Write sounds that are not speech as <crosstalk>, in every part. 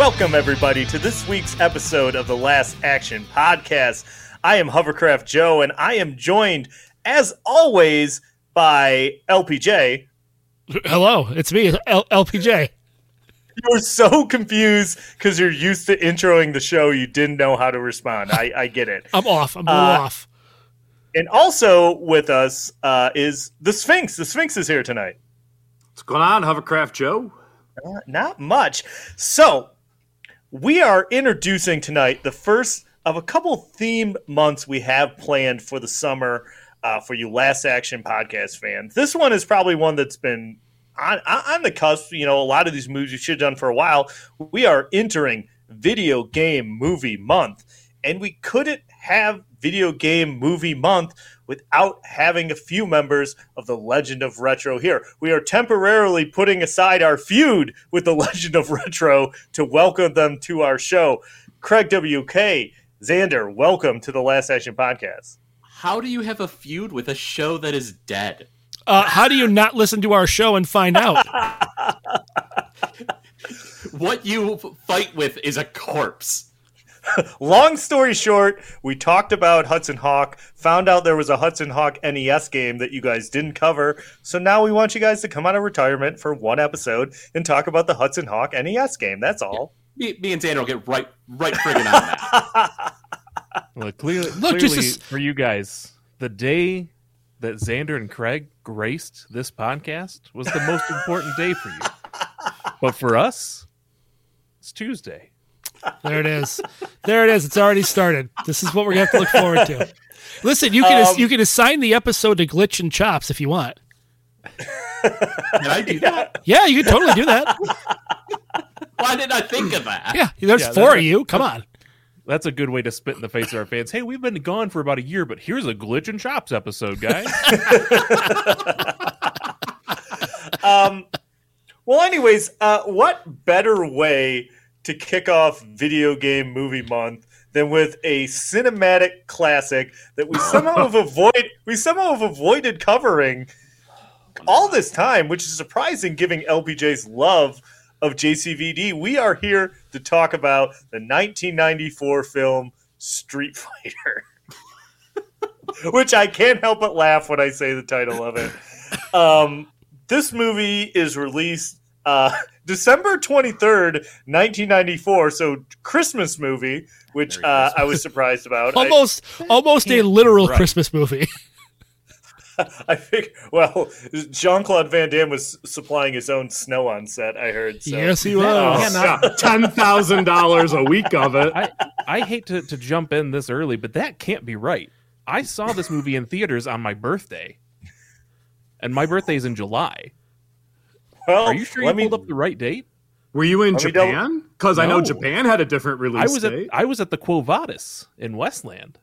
Welcome, everybody, to this week's episode of the Last Action Podcast. I am Hovercraft Joe, and I am joined, as always, by LPJ. Hello, it's me, L- LPJ. You were so confused because you're used to introing the show, you didn't know how to respond. I, I get it. I'm off. I'm a little Uh, off. And also with us uh, is the Sphinx. The Sphinx is here tonight. What's going on, Hovercraft Joe? Uh, not much. So, we are introducing tonight the first of a couple theme months we have planned for the summer uh, for you Last Action podcast fans. This one is probably one that's been on, on the cusp. You know, a lot of these movies you should have done for a while. We are entering video game movie month, and we couldn't have video game movie month without having a few members of the Legend of Retro here. We are temporarily putting aside our feud with the <laughs> Legend of Retro to welcome them to our show. Craig WK, Xander, welcome to the Last Action Podcast. How do you have a feud with a show that is dead? Uh, how do you not listen to our show and find out? <laughs> What you fight with is a corpse. <laughs> Long story short, we talked about Hudson Hawk, found out there was a Hudson Hawk NES game that you guys didn't cover. So now we want you guys to come out of retirement for one episode and talk about the Hudson Hawk NES game. That's all. Me, me and Xander will get right, right friggin' on that. <laughs> Look, clearly, Look, clearly just as- for you guys, the day that Xander and Craig graced this podcast was the most important day for you. <laughs> But for us, it's Tuesday. There it is. There it is. It's already started. This is what we're gonna have to look forward to. Listen, you can Um, you can assign the episode to Glitch and Chops if you want. Can I do that? Yeah, you can totally do that. Why didn't I think of that? Yeah, there's Yeah, four of you. Come on. That's a good way to spit in the face of our fans. Hey, we've been gone for about a year, but here's a glitch and chops episode, guys. <laughs> um, well, anyways, uh, what better way to kick off video game movie month than with a cinematic classic that we somehow <laughs> have avoid we somehow have avoided covering all this time, which is surprising given LPJ's love of JCVD. We are here to talk about the 1994 film Street <laughs> Fighter. <laughs> which I can't help but laugh when I say the title of it. Um, this movie is released uh, <laughs> December 23rd, 1994. So, Christmas movie, which uh, I was surprised about. <laughs> I- Almost almost a literal right. Christmas movie. <laughs> I think, well, Jean Claude Van Damme was supplying his own snow on set, I heard. So. yes, he Oh, was. Yeah, ten thousand dollars a week of it. I, I hate to, to jump in this early, but that can't be right. I saw this movie in theaters on my birthday, and my birthday's in July. Well, Are you sure you let me, pulled up the right date? Were you in Let Japan? Because I know Japan had a different release I was at date. I was at the Quo Vadis in Westland.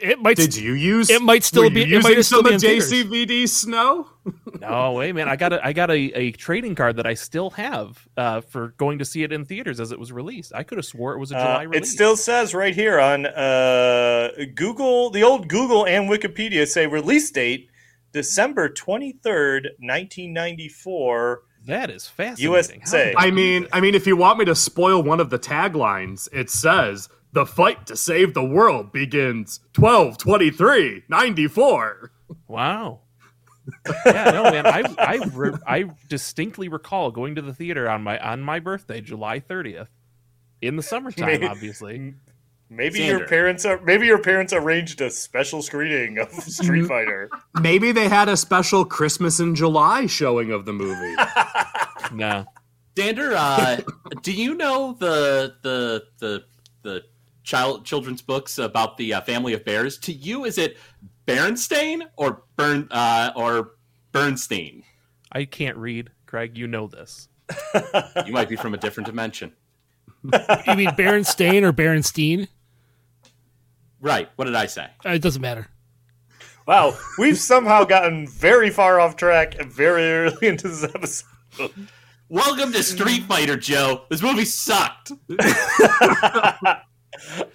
It might Did you use? It might still were be- You it might still some be of in theaters. JCVD snow. <laughs> No way, man! I got a I got a, a trading card that I still have uh, for going to see it in theaters as it was released. I could have swore it was a July Uh, it still says right here on uh, Google, the old Google and Wikipedia say release date December 23rd, 1994. That is fascinating. USA. I mean, I mean, if you want me to spoil one of the taglines, it says the fight to save the world begins 12 23 94 Wow. yeah, no, man. I I re- I distinctly recall going to the theater on my on my birthday, July thirtieth, in the summertime. <laughs> Maybe- obviously, Maybe your parents are maybe your parents arranged a special screening of <laughs> Street Fighter. maybe they had a special christmas in july showing of the movie <laughs> no. Xander, uh, do you know the the the the child children's books about the uh, family of bears? To you, is it Berenstain or Bern uh, or Bernstein? I can't read. Craig. You know this. You might be from a different dimension. You mean Berenstain or Berenstein? Right. What did I say? Uh, it doesn't matter. Wow, we've somehow gotten very far off track and very early into this episode. Welcome to Street Fighter, Joe. This movie sucked. <laughs>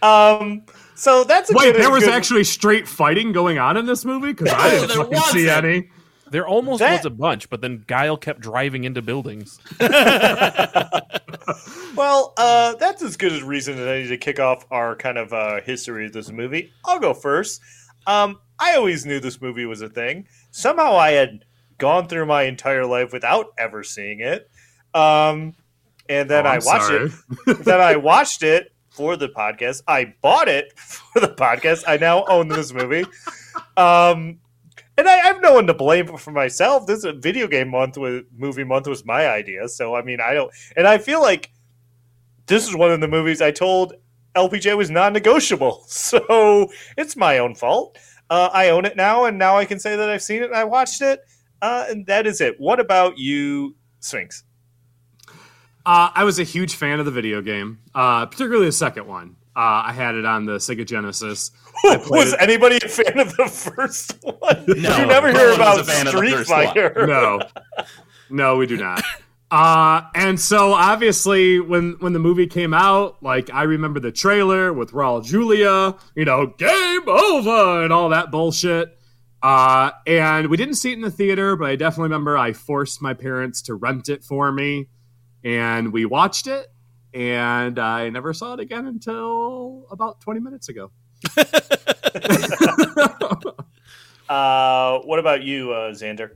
Um, so that's a Wait, good, there was good- actually straight fighting going on in this movie because I didn't fucking see any. There almost That- was a bunch, but then Guile kept driving into buildings. <laughs> Well, uh, that's as good a reason as any to kick off our kind of uh, history of this movie. I'll go first. Um, I always knew this movie was a thing. Somehow I had gone through my entire life without ever seeing it. Um, and then Oh, I watched sorry. it. <laughs> then I watched it for the podcast. I bought it <laughs> for the podcast. I now own this movie. Um, and I, have no one to blame for myself. This video game month with movie month was my idea. So I mean, I don't, and I feel like this is one of the movies I told LPJ was non-negotiable. <laughs> So it's my own fault. Uh, I own it now, and now I can say that I've seen it and I watched it. Uh, and that is it. What about you, Sphinx? Uh, I was a huge fan of the video game, uh, particularly the second one. Uh, I had it on the Sega Genesis. <laughs> Was it- anybody a fan of the first one? <laughs> No, you never hear about a the Street first one. Fighter. no, <laughs> no, we do not. Uh, and so obviously when when the movie came out, like I remember the trailer with Raul Julia, you know, game over and all that bullshit. Uh, and we didn't see it in the theater, but I definitely remember I forced my parents to rent it for me, and we watched it. And I never saw it again until about twenty minutes ago. <laughs> Uh, what about you, uh, Xander?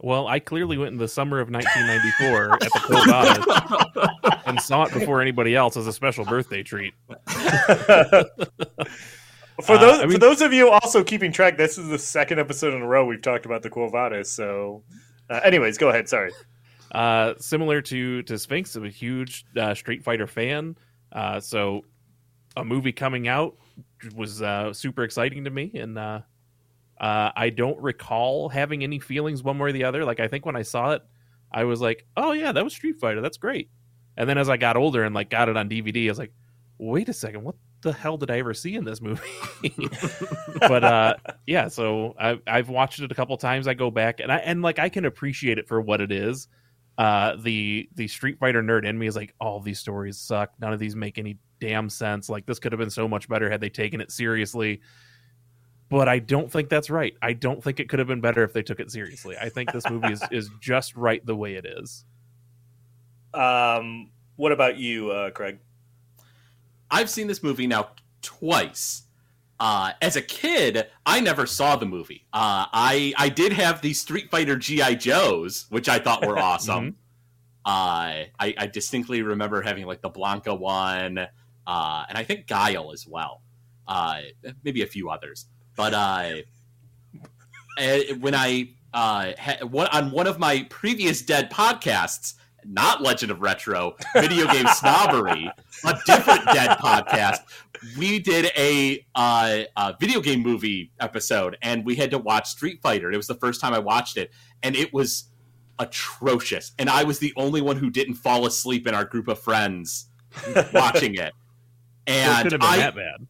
Well, I clearly went in the summer of 1994 at the Quo Vadis and saw it before anybody else as a special birthday treat. <laughs> For Uh, those I for those of you also keeping track, this is the second episode in a row we've talked about the Quo Vadis. So, uh, anyways, go ahead. Sorry. Uh, similar to to Sphinx, I'm a huge uh, Street Fighter fan. Uh, so a movie coming out was uh, super exciting to me, and uh, uh, I don't recall having any feelings one way or the other. Like I think when I saw it, I was like, "Oh yeah, that was Street Fighter. That's great." And then as I got older and like got it on DVD, I was like, "Wait a second, what the hell did I ever see in this movie?" <laughs> but uh, yeah, so I, I've watched it a couple times. I go back and I and like I can appreciate it for what it is. Uh, the the Street Fighter nerd in me is like, all these stories suck. None of these make any damn sense. Like this could have been so much better had they taken it seriously. But I don't think that's right. I don't think it could have been better if they took it seriously. I think this movie is, is just right the way it is. Um, what about you, uh, Craig? I've seen this movie now twice. Uh, as a kid, I never saw the movie. Uh, I I did have the Street Fighter GI Joes, which I thought were <laughs> awesome. uh, I, I distinctly remember having like the Blanka one, uh, and I think Guile as well. Uh, maybe a few others, but uh, eh, when I uh, ha- one, on one of my previous dead podcasts, not Legend of Retro, Video Game <laughs> Snobbery, a different dead podcast, we did a, uh, a video game movie episode, and we had to watch Street Fighter. It was the first time I watched it, and it was atrocious. And I was the only one who didn't fall asleep in our group of friends <laughs> watching it. it And could have been I, that bad.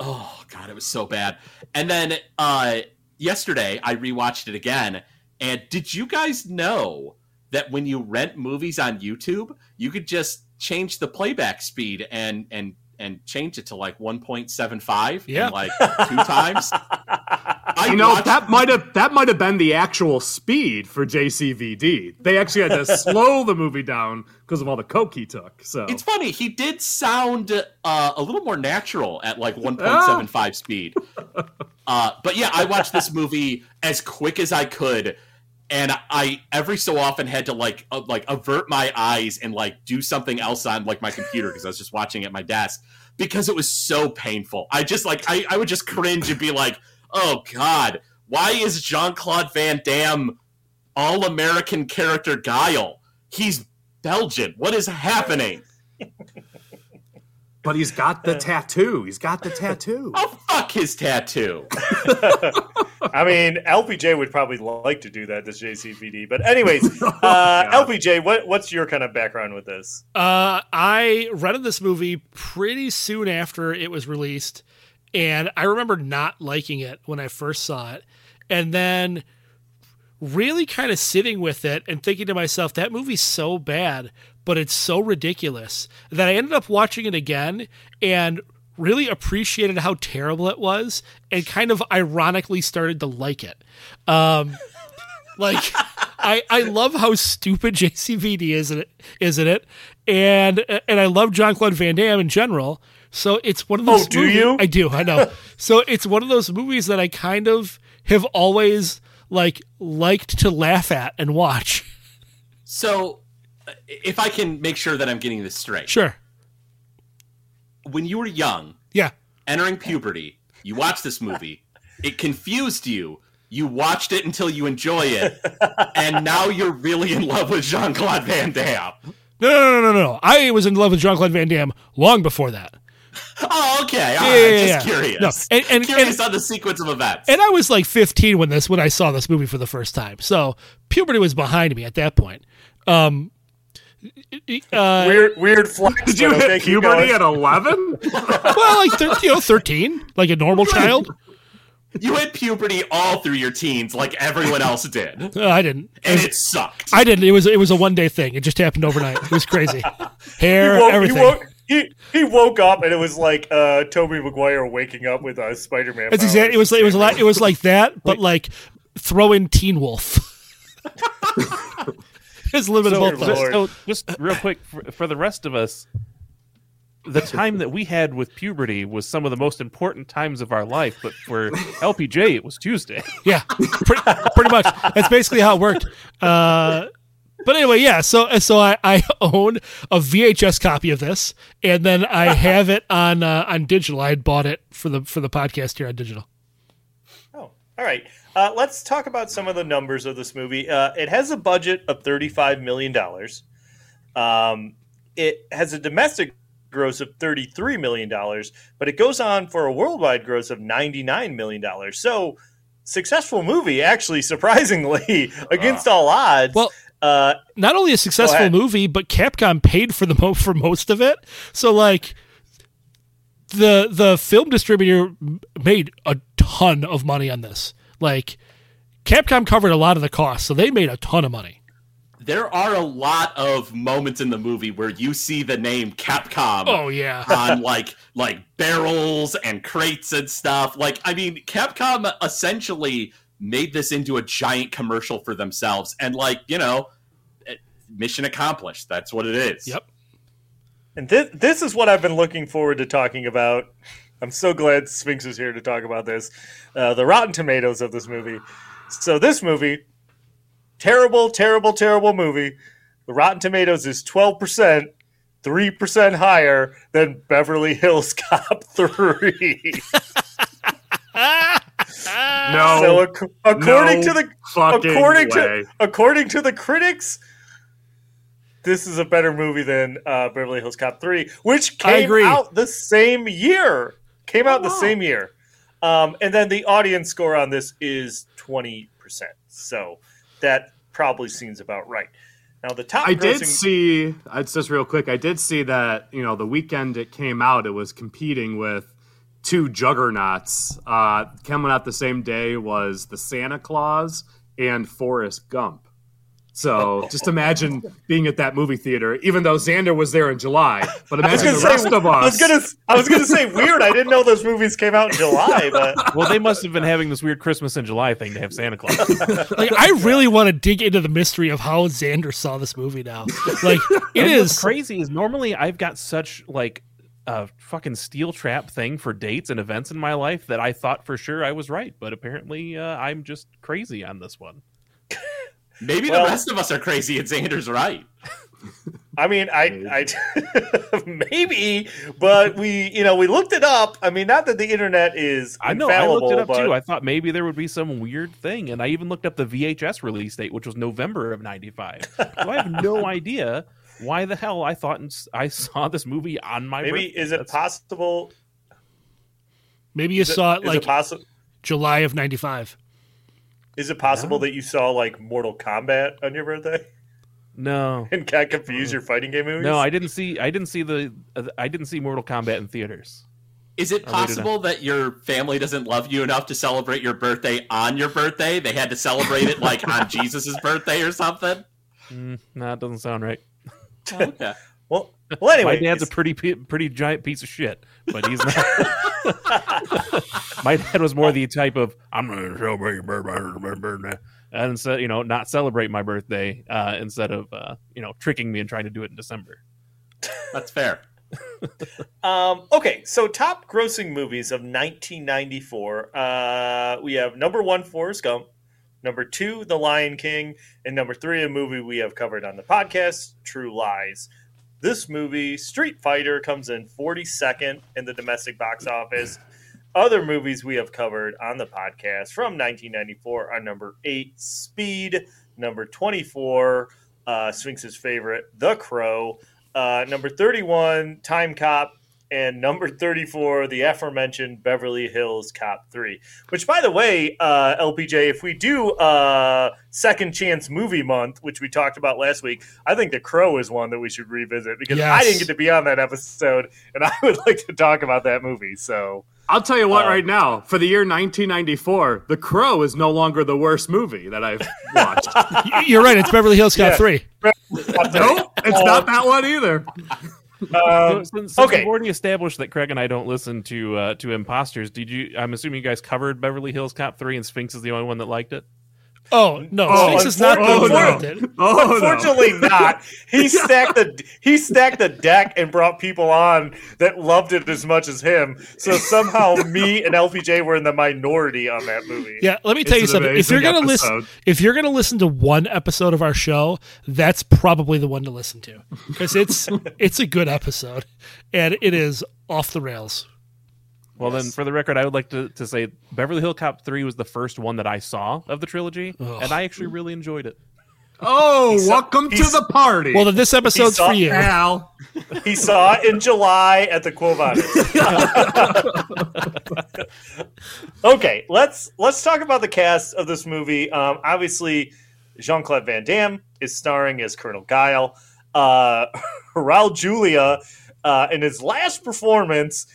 Oh god, it was so bad. And then uh yesterday I rewatched it again. And did you guys know that when you rent movies on YouTube, you could just change the playback speed and and and change it to like 1.75 Yeah. in like two times? <laughs> I you know watched- that might have that might have been the actual speed for JCVD. They actually had to <laughs> slow the movie down because of all the coke he took. So It's funny. He did sound uh, a little more natural at like <laughs> 1.75 speed. Uh, but yeah, I watched this movie as quick as I could, and I every so often had to like uh, like avert my eyes and like do something else on like my computer because I was just watching at my desk because it was so painful. I just like I, I would just cringe and be like, oh god, why is Jean Claude Van Damme all American character Guile? He's Belgian. What is happening? But he's got the tattoo. He's got the tattoo. <laughs> Oh fuck his tattoo. <laughs> I mean, LPJ would probably like to do that to JCVD. But anyways, <laughs> uh, LPJ, what what's your kind of background with this? Uh, I rented this movie pretty soon after it was released, and I remember not liking it when I first saw it, and then really kind of sitting with it and thinking to myself, that movie's so bad, but it's so ridiculous that I ended up watching it again and really appreciated how terrible it was and kind of ironically started to like it. Um, <laughs> like I, I love how stupid <laughs> JCVD is in it, is in it, and and I love John Claude Van Damme in general. So it's one of those. Oh, do movies- you? I do. I know. <laughs> so it's one of those movies that I kind of have always like liked to laugh at and watch. So, if I can make sure that I'm getting this straight, Sure. when you were young, Yeah. entering puberty, you watched this movie, it confused you. You watched it until you enjoy it, <laughs> and now you're really in love with Jean Claude Van Damme. No, no, no, no, no. I was in love with Jean Claude Van Damme long before that. Oh, okay. All Yeah, right, yeah, just curious. No, and- and- curious and- on the sequence of events. And I was like 15 when this when I saw this movie for the first time. So puberty was behind me at that point. Um, uh, Weird, weird flex. Did you hit puberty going. at 11? <laughs> well, like thir- you know, 13, like a normal child. you hit puberty all through your teens, like everyone else did, <laughs> Uh, I didn't. And it sucked. I didn't. It was it was a one day thing. It just happened overnight. It was crazy. <laughs> He Hair, woke, he, everything. woke, he, he woke up and it was like uh, Tobey Maguire waking up with a Spider Man. It's exactly. It was. It was a lot. It was like that, but like throw in Teen Wolf. It's a little bit of both. Lord. So, just real quick for, for the rest of us, the time that we had with puberty was some of the most important times of our life. But for LPJ, it was Tuesday. <laughs> Yeah, pretty, pretty much. That's basically how it worked. Uh, but anyway, yeah. So so I, I own a VHS copy of this, and then I have it on uh, on digital. I had bought it for the for the podcast here on digital. Oh, all right. Uh, let's talk about some of the numbers of this movie. Uh, it has a budget of $35 million. Um, it has a domestic gross of $33 million, but it goes on for a worldwide gross of $99 million. So, successful movie, actually, <laughs> surprisingly, against all odds. Well, uh, Not only a successful movie, but Capcom paid for the mo- for most of it. So like the the film distributor made a ton of money on this. Like Capcom covered a lot of the costs, so they made a ton of money. There are a lot of moments in the movie where you see the name Capcom. Oh yeah. <laughs> on like like barrels and crates and stuff. Like I mean, Capcom essentially made this into a giant commercial for themselves, and like you know, eh, mission accomplished. That's what it is. Yep. And this, this is what I've been looking forward to talking about. I'm so glad Sphinx is here to talk about this. Uh, the Rotten Tomatoes of this movie. So, this movie, terrible, terrible, terrible movie. The Rotten Tomatoes is 12%, 3% higher than Beverly Hills <laughs> Cop 3. <laughs> No. so, ac- according no to the according way. to according to the critics, this is a better movie than uh, Beverly Hills Cop 3, which came out the same year. Came out the same year. Um, and then the audience score on this is 20%. So that probably seems about right. Now, the top I did see. It's just real quick. I did see that you know the weekend it came out, it was competing with two juggernauts. Uh, coming out the same day was the Santa Claus and Forrest Gump. So just imagine being at that movie theater, even though Xander was there in July. But I was imagine gonna the say, rest of us. I was gonna, I was gonna say weird. I didn't know those movies came out in July, but <laughs> Well, they must have been having this weird Christmas in July thing to have Santa Claus. <laughs> Like I really want to dig into the mystery of how Xander saw this movie now. Like it And what's is crazy is normally I've got such like a fucking steel trap thing for dates and events in my life that I thought for sure I was right, but apparently uh, I'm just crazy on this one. Maybe Well- the rest of us are crazy and Xander's right. I mean, I, I <laughs> maybe, but we, you know, we looked it up. I mean, not that the internet is I know I looked it up but too. I thought maybe there would be some weird thing, and I even looked up the VHS release date, which was November of '95. so I have no <laughs> idea why the hell I thought I saw this movie on my Maybe birthday. is it That's- possible? Maybe you Is it- saw it is like it possible? July of '95. Is it possible that you saw like Mortal Kombat on your birthday no, <laughs> and got confused your fighting game movies? no, I didn't see. I didn't see the. Uh, I didn't see Mortal Kombat in theaters. Is it possible that your family doesn't love you enough to celebrate your birthday on your birthday? They had to celebrate it like on <laughs> Jesus' birthday or something? Mm, no, it doesn't sound right. Okay. <laughs> Well, well, anyway, my dad's a pretty pretty giant piece of shit, but he's not. my dad was more the type of I'm going to celebrate birthday, and instead, you know, not celebrate my birthday uh, instead of uh, you know tricking me and trying to do it in December. That's fair. <laughs> Um, okay, so top grossing movies of 1994. Uh, we have number one, Forrest Gump. Number two, The Lion King. And number three, a movie we have covered on the podcast, True Lies. This movie, Street Fighter, comes in 42nd in the domestic box office. Other movies we have covered on the podcast from 1994 are number eight, Speed. Number 24, uh, Sphinx's favorite, The Crow. Uh, number 31, Time Cop. And number 34, the aforementioned Beverly Hills Cop 3. Which, by the way, uh, LPJ, if we do uh, Second Chance Movie Month, which we talked about last week, I think The Crow is one that we should revisit because I didn't get to be on that episode and <laughs> I would like to talk about that movie. So, I'll tell you what, Uh, right now, for the year 1994, The Crow is no longer the worst movie that I've <laughs> watched. You're right. It's Beverly Hills Cop Yeah. three. <laughs> nope, it's not that one either. Um, since, since okay. we've already established that Craig and I don't listen to uh, to imposters, did you? I'm assuming you guys covered Beverly Hills Cop three, and Sphinx is the only one that liked it. Oh no, Oh, Sphinx is not the unfor- one oh, that no. did. <laughs> Oh, no. Unfortunately, not. He <laughs> stacked the he stacked the deck and brought people on that loved it as much as him. So somehow, <laughs> me and LPJ were in the minority on that movie. Yeah, let me tell you It's an something. If you're gonna listen, if you're gonna listen to one episode of our show, that's probably the one to listen to because it's it's a good episode and it is off the rails. Well, then, for the record, I would like to, to say Beverly Hill Cop 3 was the first one that I saw of the trilogy, and I actually really enjoyed it. Oh, saw- welcome to the party. Well, then this episode's saw for you. Al. <laughs> He saw it in July at the Quo Vadis. <laughs> okay, let's let's talk about the cast of this movie. Um, obviously, Jean Claude Van Damme is starring as Colonel Guile. Uh, <laughs> Raul Julia, uh, in his last performance,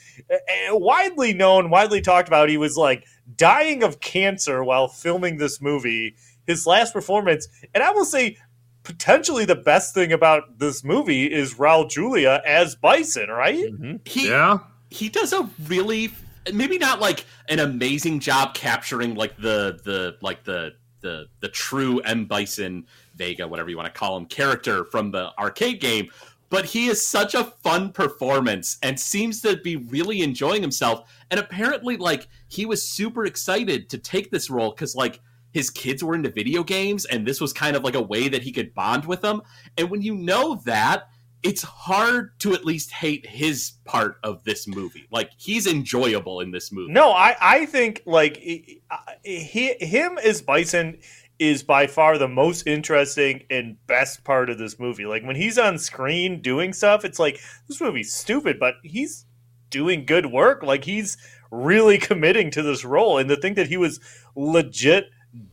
widely known, widely talked about, he was like dying of cancer while filming this movie. His last performance, and I will say, potentially the best thing about this movie is Raul Julia as Bison, right? Mm-hmm. He Yeah. he does a really maybe not like an amazing job capturing like the the like the the the true M Bison Vega, whatever you want to call him, character from the arcade game. But he is such a fun performance and seems to be really enjoying himself. And apparently, like he was super excited to take this role because like his kids were into video games, and this was kind of like a way that he could bond with them. And when you know that, it's hard to at least hate his part of this movie. Like he's enjoyable in this movie. No, I I think like he, him as Bison is by far the most interesting and best part of this movie. Like when he's on screen doing stuff, it's like this movie's stupid, but he's doing good work. Like he's really <laughs> committing to this role, and the thing that he was legit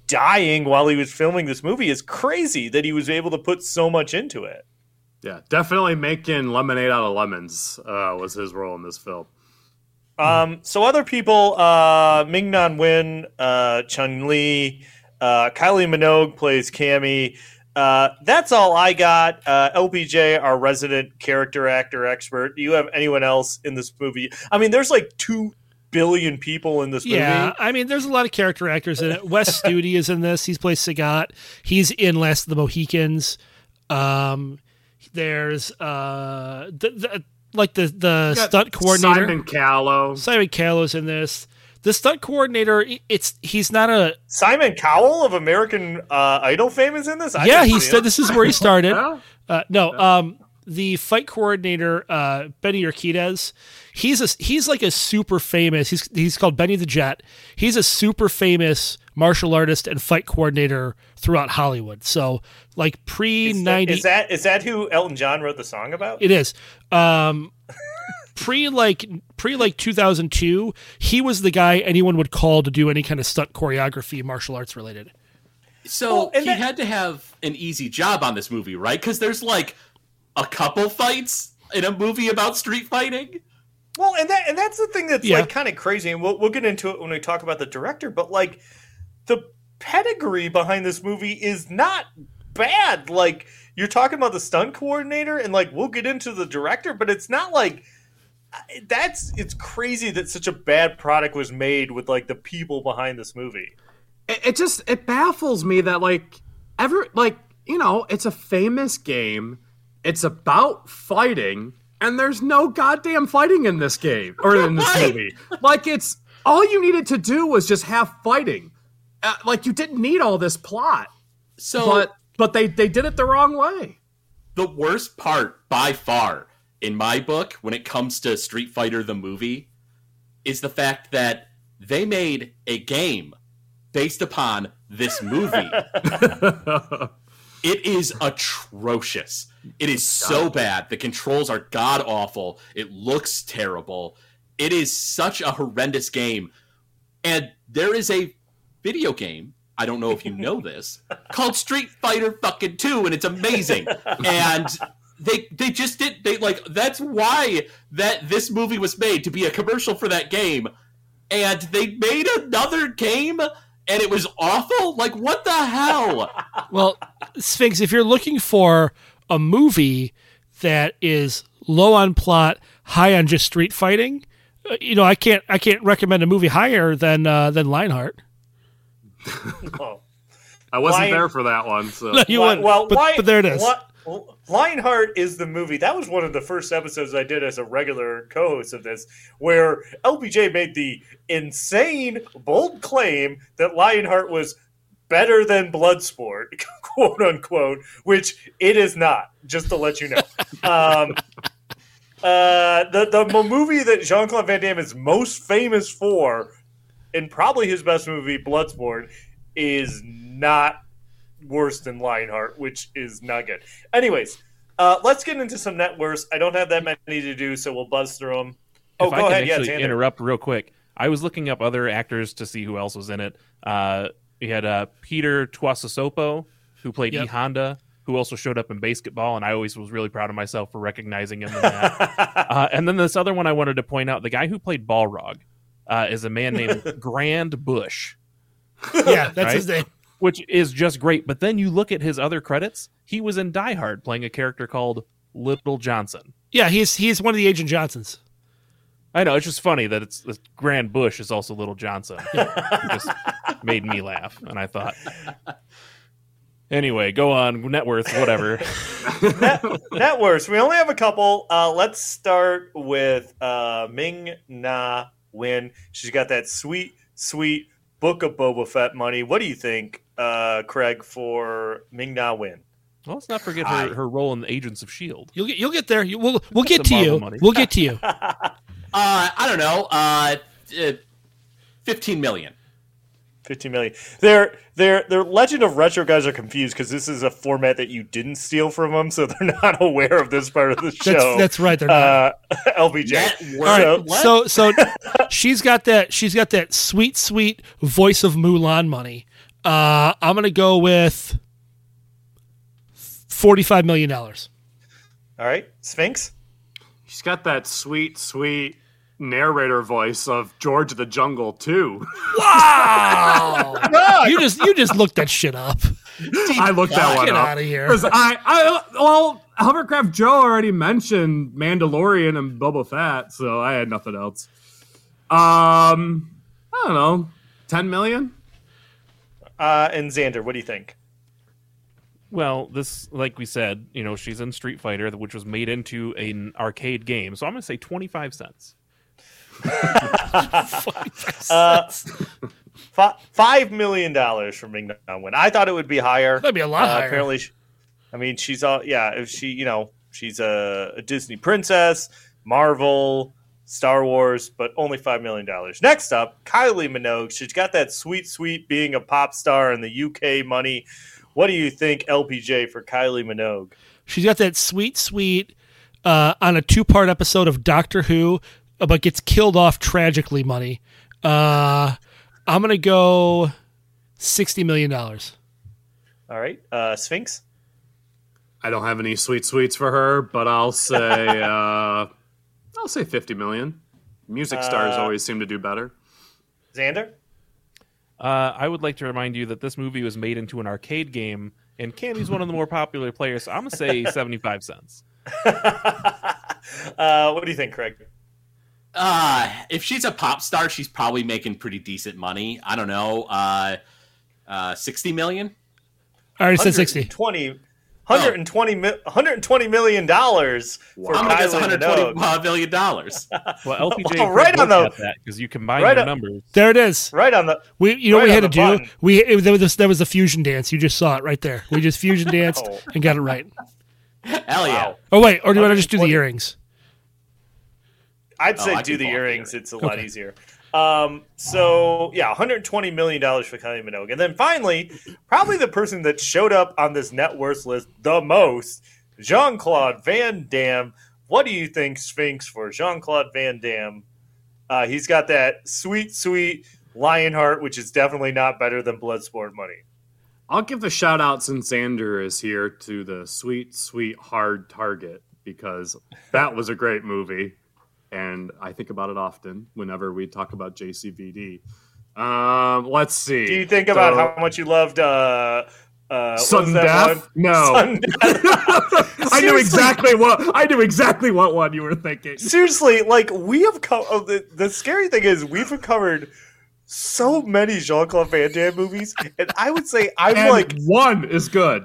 dying while he was filming this movie is crazy. That he was able to put so much into it. Yeah, definitely making lemonade out of lemons uh, was his role in this film. Um, so other people, uh, Ming Na Wen, uh, Chun Li, uh, Kylie Minogue plays Cammy. Uh, that's all I got. Uh, LPJ, our resident character actor expert. Do you have anyone else in this movie? I mean, there's like two billion people in this Yeah, movie. I mean, there's a lot of character actors in it. Wes <laughs> Studi is in this. He's plays Sagat. He's in Last of the Mohicans. Um, there's uh, the, the like the the stunt coordinator Simon Callow. Simon Callow's in this. The stunt coordinator, it's he's not a Simon Cowell of American uh, Idol fame is in this. I yeah. didn't He said this is where he <laughs> started. Uh, no, um, the fight coordinator, uh, Benny Urquidez, he's a he's like a super famous. He's he's called Benny the Jet. He's a super famous martial artist, and fight coordinator throughout Hollywood. So, like pre Is that, ninety, is that is that who Elton John wrote the song about? it is. Um, pre like pre like 2002, he was the guy anyone would call to do any kind of stunt choreography, martial arts related. So Well, he that- had to have an easy job on this movie, right? Because there's like a couple fights in a movie about street fighting. Well, and that and that's the thing that's Yeah. like kind of crazy, and we'll we'll get into it when we talk about the director. But like the pedigree behind this movie is not bad. Like you're talking about the stunt coordinator, and like we'll get into the director, but it's not like that's it's crazy that such a bad product was made with like the people behind this movie. it, it just it baffles me that like ever like you know it's a famous game it's about fighting and there's no goddamn fighting in this game or in this movie. Like it's all you needed to do was just have fighting. Uh, like you didn't need all this plot. So but but they they did it the wrong way. the worst part by far in my book when it comes to Street Fighter the movie is the fact that they made a game based upon this movie. <laughs> it is atrocious. It is so bad. The controls are god awful. It looks terrible. It is such a horrendous game. And there is a video game, I don't know if you know this, <laughs> called Street Fighter fucking 2 and it's amazing. <laughs> and they they just did they like that's why that this movie was made to be a commercial for that game. And they made another game and it was awful? Like what the hell? <laughs> Well, Sphinx, if you're looking for a movie that is low on plot, high on just street fighting, uh, you know, I can't I can't recommend a movie higher than uh, than Lionheart. <laughs> Oh. i wasn't Lion- there for that one so <laughs> No, you Li- wouldn't, well, but, Lion- but there it is. Li- Lionheart is the movie. That was one of the first episodes I did as a regular co-host of this, where LPJ made the insane, bold claim that Lionheart was better than Bloodsport, <laughs> quote unquote, which it is not. Just to let you know. <laughs> Um, uh, the the movie that Jean Claude Van Damme is most famous for, and probably his best movie, Bloodsport, is not worse than Lionheart, which is not good. Anyways, uh, let's get into some net worths. I don't have that many to do, so we'll buzz through them. Oh, if go I can ahead. Yeah, actually Xander. interrupt real quick, I was looking up other actors to see who else was in it. Uh, we had uh, Peter Tuiasosopo, who played Yep. E Honda, who also showed up in basketball, and I always was really proud of myself for recognizing him in that. <laughs> uh, and then this other one I wanted to point out: the guy who played Balrog uh, is a man named <laughs> Grand Bush, yeah, that's Right? his name. Which is just great. But then you look at his other credits; he was in Die Hard playing a character called Little Johnson. Yeah, he's he's one of the Agent Johnsons. I know it's just funny that it's, it's Grand Bush is also Little Johnson. <laughs> it just made me laugh, and I thought. Anyway, go on net worth, whatever. <laughs> net, net worths. We only have a couple. Uh, let's start with uh, Ming Na Wen. She's got that sweet, sweet Book of Boba Fett money. What do you think, uh, Craig, for Ming Na Wen? Well, let's not forget her, her role in the Agents of Shield. You'll get you'll get there. You, we'll we'll get to Some Marvel you. We'll get to you. <laughs> Uh, I don't know. Uh, uh, fifteen million. 15 million. Their their their Legend of Retro guys are confused because this is a format that you didn't steal from them, so they're <laughs> not aware of this part of the show. that's right, they're not. Uh, <laughs> LPJ. Net All right, worth. so so she's got that she's got that sweet sweet voice of Mulan money. Uh, I'm gonna go with forty five million dollars. All right, Sphinx. She's got that sweet, sweet narrator voice of George of the Jungle too. <laughs> Wow! <laughs> you just you just looked that shit up. I looked that one Get up. outta here. 'Cause I, I, well, Hovercraft Joe already mentioned Mandalorian and Boba Fett, so I had nothing else. Um, I don't know, ten million. Uh, and Xander, what do you think? Well, this, like we said, you know, she's in Street Fighter, which was made into an arcade game. So I'm going to say 25 cents. <laughs> <laughs> Uh, fi- five million dollars for Ming Na Wen. I thought it would be higher. That'd be a lot Uh, higher. Apparently, she, I mean, she's all yeah. If she, you know, she's a, a Disney princess, Marvel, Star Wars, but only $5 million. Next up, Kylie Minogue. She's got that sweet, sweet being a pop star in the UK money. What do you think, LPJ, for Kylie Minogue? She's got that sweet, sweet uh, on a two part episode of Doctor Who, uh, but gets killed off tragically money. Uh, I'm going to go $60 million. All right. Uh, Sphinx? I don't have any sweet sweets for her, but I'll say <laughs> uh, I'll say fifty million. Music stars Uh, always seem to do better. Xander? Uh, I would like to remind you that this movie was made into an arcade game, and Cammy's one of the more popular players. So I'm gonna say <laughs> 75 cents. <laughs> Uh, what do you think, Craig? Uh, if she's a pop star, she's probably making pretty decent money. I don't know. Uh, uh, 60 million? I already said 60. 120, 120, mi- 120 million dollars for I'm gonna guess Kylie 120 Minogue. uh, million dollars. <laughs> Well, LPJ Well, right on the- that because you combine right your on- numbers. There it is. Right on the We, you know what Right we had to the do? button. We it, there was this, there was a fusion dance. You just saw it right there. We just fusion <laughs> danced Oh. and got it right. Hell yeah. Wow. Oh wait, or do you want to just do the earrings? I'd Oh, say I do the pull off the earrings. It's a lot easier. Um, so yeah, 120 million dollars for Kylie Minogue, and then finally, probably the person that showed up on this net worth list the most, Jean Claude Van Damme. What do you think, Sphinx, for Jean Claude Van Damme? Uh, he's got that sweet, sweet Lionheart, which is definitely not better than Bloodsport money. I'll give the shout out since Xander is here to the sweet, sweet, hard target because that was a great movie. And I think about it often whenever we talk about JCVD. Um, let's see. Do you think about how much you loved uh, uh, Sudden death? one? No. <laughs> Sudden death. <laughs> I knew exactly what I knew exactly what one you were thinking. Seriously, like we have co- oh, the, the scary thing is we've covered so many Jean Claude Van Damme movies, and I would say I'm And like one is good.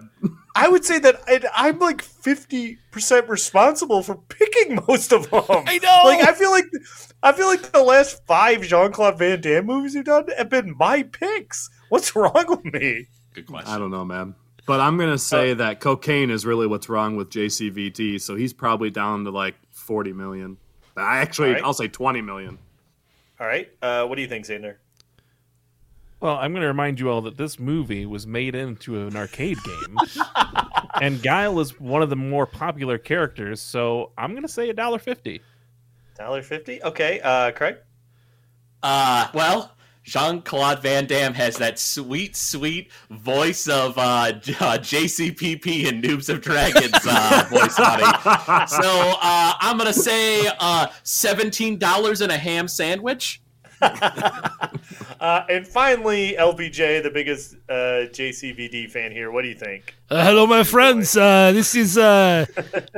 I would say that I, I'm like fifty percent responsible for picking <laughs> most of them. I know. Like I feel like I feel like the last five Jean Claude Van Damme movies you've done have been my picks. What's wrong with me? Good question. I don't know, man. But I'm gonna say that cocaine is really what's wrong with JCVD, so he's probably down to like 40 million. I actually, All right. I'll say 20 million. All right, uh, what do you think, Xander? Well, I'm going to remind you all that this movie was made into an arcade game, <laughs> and Guile is one of the more popular characters. So I'm going to say a dollar fifty. Dollar fifty? Okay, uh, Craig. Uh, well, Jean Claude Van Damme has that sweet, sweet voice of uh, uh, JCPP and Noobs of Dragons uh, <laughs> voice, honey. So uh, I'm gonna say uh, seventeen dollars and a ham sandwich. <laughs> Uh, and finally, LPJ, the biggest uh, JCVD fan here. What do you think? Uh, hello, my friends. Uh, this is uh, <laughs>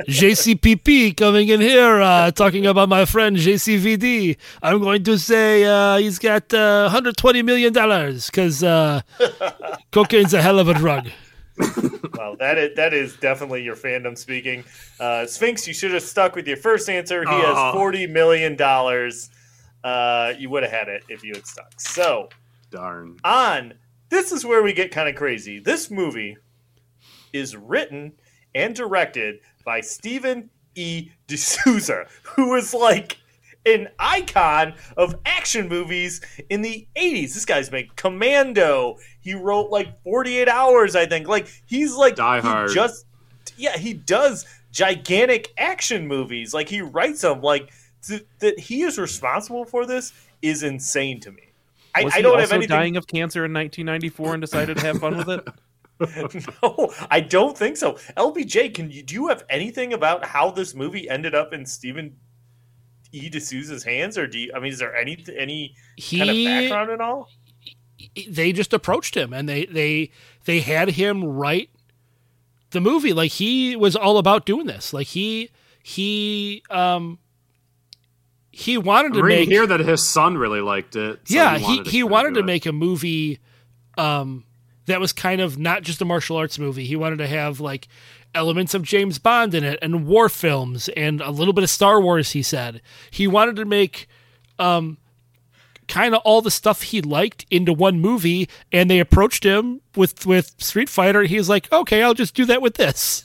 JCPP coming in here uh, talking about my friend JCVD. I'm going to say uh, he's got uh, 120 million dollars because uh, <laughs> cocaine's a hell of a drug. Well, that is that is definitely your fandom speaking. Uh, Sphinx, you should have stuck with your first answer. He Aw. has forty million dollars. Uh, you would have had it if you had stuck. So Darn. on this is where we get kind of crazy. This movie is written and directed by Stephen E. D'Souza, <laughs> who is like an icon of action movies in the 80s. This guy's made Commando. He wrote like 48 Hours, I think. Like he's like Die he Hard. just yeah, he does gigantic action movies. Like he writes them like th- that he is responsible for this is insane to me. I, Was I he don't also have anything dying of cancer in 1994 and decided to have fun with it? <laughs> <laughs> no, I don't think so. LPJ, can you do you have anything about how this movie ended up in Stephen E. D'Souza's hands, or do you, I mean, is there any any kind of background at all? They just approached him and they they they had him write the movie. Like he was all about doing this. Like he he um he wanted to I'm make here that his son really liked it. so yeah, he wanted he kinda wanted to make a movie um that was kind of not just a martial arts movie. He wanted to have like elements of James Bond in it and war films and a little bit of Star Wars, he said. He wanted to make um kind of all the stuff he liked into one movie and they approached him with with Street Fighter. He's like, "Okay, I'll just do that with this."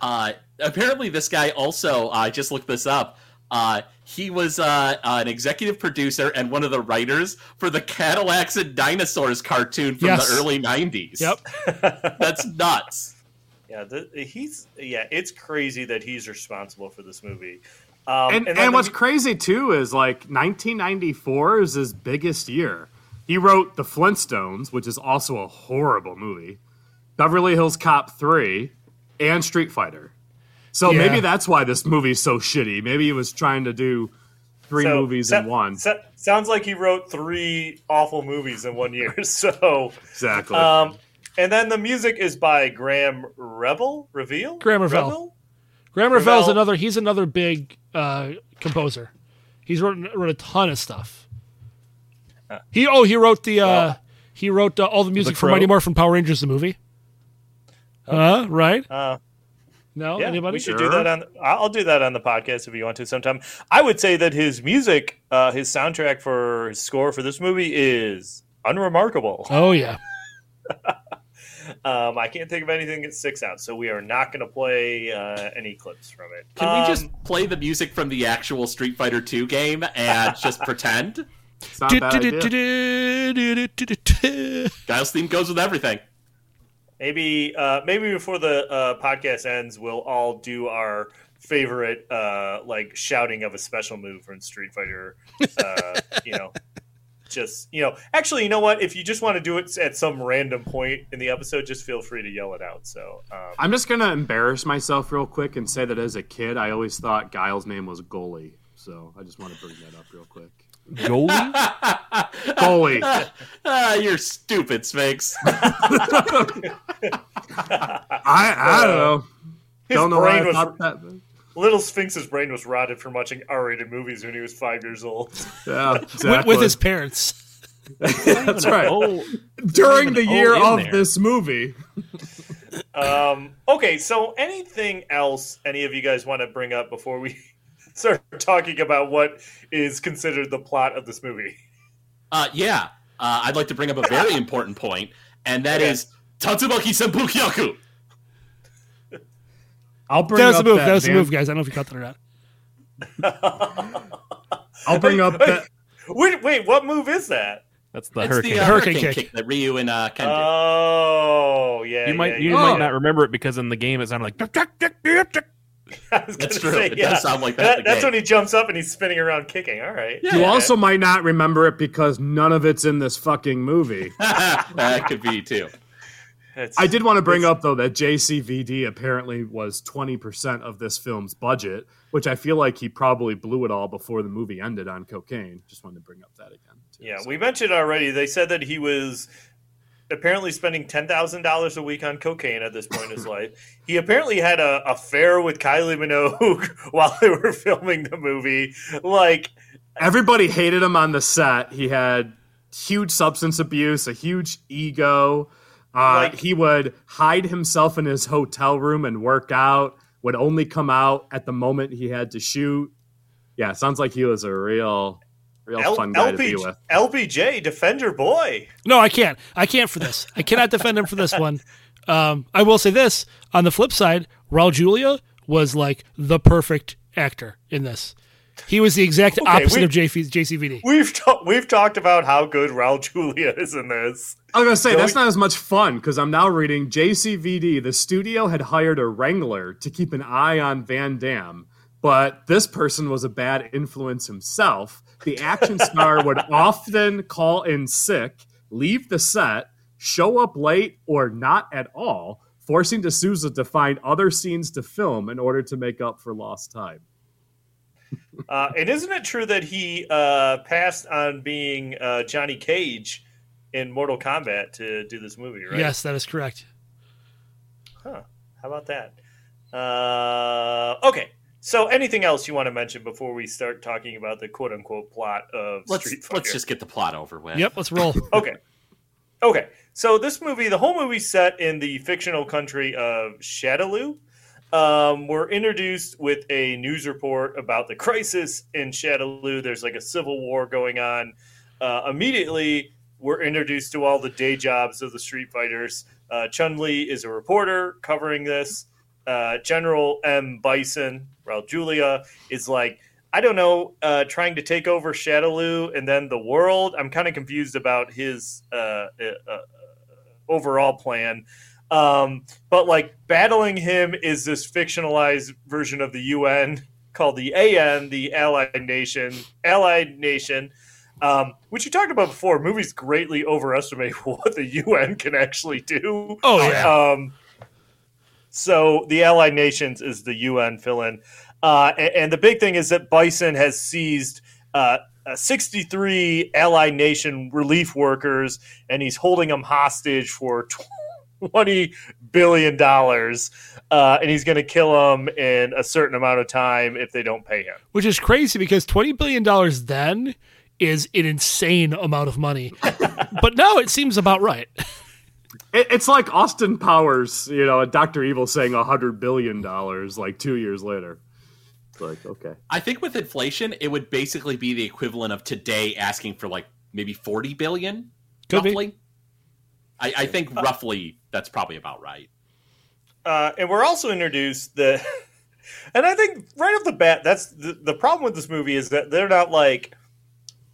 Uh, apparently, this guy also, uh, I just looked this up, Uh, he was uh, an executive producer and one of the writers for the Cadillacs and Dinosaurs cartoon from Yes. the early '90s. Yep. <laughs> that's nuts. Yeah, the, he's yeah, it's crazy that he's responsible for this movie. Um, and, then and what's mu- crazy too is like 1994 is his biggest year. He wrote The Flintstones, which is also a horrible movie, Beverly Hills Cop 3, and Street Fighter. So Yeah. maybe that's why this movie's so shitty. Maybe he was trying to do three so- movies so- in one. so- sounds like he wrote three awful movies in one year. <laughs> So Exactly. Um, and then the music is by Graham Revel. Reveal. Graham Revell. Revel? Graham Revell's Revell- another. He's another big uh, composer. He's written wrote a ton of stuff. He oh he wrote the uh, he wrote uh, all the music for Crow? Mighty Morphin Power Rangers the movie. Uh, right? No, yeah, anybody? we should do that on. I'll do that on the podcast if you want to sometime. I would say that his music, uh, his soundtrack for his score for this movie is unremarkable. Oh yeah. <laughs> Um, I can't think of anything that sticks out, so we are not going to play uh, any clips from it. Can Um, we just play the music from the actual Street Fighter 2 game and just <laughs> pretend? It's not a bad idea. Guile's theme goes with everything. Maybe uh, maybe before the uh, podcast ends, we'll all do our favorite uh, like shouting of a special move from Street Fighter. Uh, you know, <laughs> just you know, actually, you know what? If you just want to do it at some random point in the episode, just feel free to yell it out. So. Um, I'm just gonna embarrass myself real quick and say that as a kid, I always thought Guile's name was Goalie. So I just want to bring that up real quick. Goalie? Goalie. <laughs> Ah, you're stupid, Sphinx. <laughs> I I don't know. His don't know why brain I was- thought that. Little Sphinx's brain was rotted from watching R-rated movies when he was five years old. <laughs> Yeah, with, exactly. with his parents. That's right. Oh, During the even year O in of there. this movie. Um, okay, so anything else any of you guys want to bring up before we <laughs> start talking about what is considered the plot of this movie? Uh, yeah, uh, I'd like to bring up a very <laughs> important point, and that Okay. is Tatsumaki Senpukyaku. I'll bring That was the up move. that That was the Van- move, guys. I don't know if you caught that or not. <laughs> I'll bring up Wait, that. Wait, wait, what move is that? That's the It's hurricane. the uh, Hurricane hurricane, kick. kick. that Ryu and uh, Ken did. Oh, yeah. you might yeah, you yeah. might not remember it because in the game it sounded like I was <laughs> That's true. say, It yeah. does sound like that in the that's game. when he jumps up and he's spinning around kicking. All right. Yeah. You also might not remember it because none of it's in this fucking movie. <laughs> that could be too. It's- I did want to bring up though that JCVD apparently was 20% of this film's budget, which I feel like he probably blew it all before the movie ended on cocaine. Just wanted to bring up that again. too. Yeah, So- we mentioned already. They said that he was apparently spending ten thousand dollars a week on cocaine at this point in his life. He apparently had a affair with Kylie Minogue <laughs> while they were filming the movie. Like, Everybody hated him on the set. He had huge substance abuse, a huge ego. Uh, Like- he would hide himself in his hotel room and work out. Would only come out at the moment he had to shoot. Yeah, sounds like he was a real, real L- fun guy to be LPJ, with. LPJ, defend your boy. No, I can't. I can't for this. I cannot defend him for this one. Um, I will say this: on the flip side, Raul Julia was like the perfect actor in this. He was the exact Okay, opposite of JF- JCVD. We've ta- we've talked about how good Raul Julia is in this. I was gonna say Don't- that's not as much fun because I'm now reading JCVD. The studio had hired a wrangler to keep an eye on Van Damme, but this person was a bad influence himself. The action star would often call in sick, leave the set, show up late, or not at all, forcing de Souza to find other scenes to film in order to make up for lost time. <laughs> Uh, and isn't it true that he uh, passed on being uh, Johnny Cage in Mortal Kombat to do this movie? Right? Yes, that is correct. Huh. How about that? Uh, okay. So, anything else you want to mention before we start talking about the quote unquote plot of Let's Street Fighter? let's just get the plot over with. Yep, let's roll. <laughs> okay. Okay. So this movie, the whole movie set in the fictional country of Shadaloo. Um, we're introduced with a news report about the crisis in Shadaloo. There's like a civil war going on. Uh, immediately, we're introduced to all the day jobs of the Street Fighters. Uh, Chun Li is a reporter covering this. Uh, General M. Bison, Raul Julia, is like, I don't know, uh, trying to take over Shadaloo and then the world. I'm kind of confused about his uh, uh, uh, overall plan. Um, but like battling him is this fictionalized version of the UN called the AN, the Allied Nation, Allied Nation, um, which you talked about before. Movies greatly overestimate <laughs> what the UN can actually do. Oh, yeah. Um, so the Allied Nations is the UN fill-in, uh, and, and the big thing is that Bison has seized. Uh, uh, 63 Allied Nation relief workers, and he's holding them hostage for 20 billion dollars, uh, and he's going to kill them in a certain amount of time if they don't pay him. Which is crazy because twenty billion dollars then is an insane amount of money, <laughs> but now it seems about right. <laughs> It, it's like Austin Powers, you know, and Doctor Evil saying a hundred billion dollars like two years later. It's like okay, I think with inflation, it would basically be the equivalent of today asking for like maybe 40 billion, Could be. roughly. I, I think roughly that's probably about right. Uh, and we're also introduced the, <laughs> and I think right off the bat, that's the, the problem with this movie is that they're not like,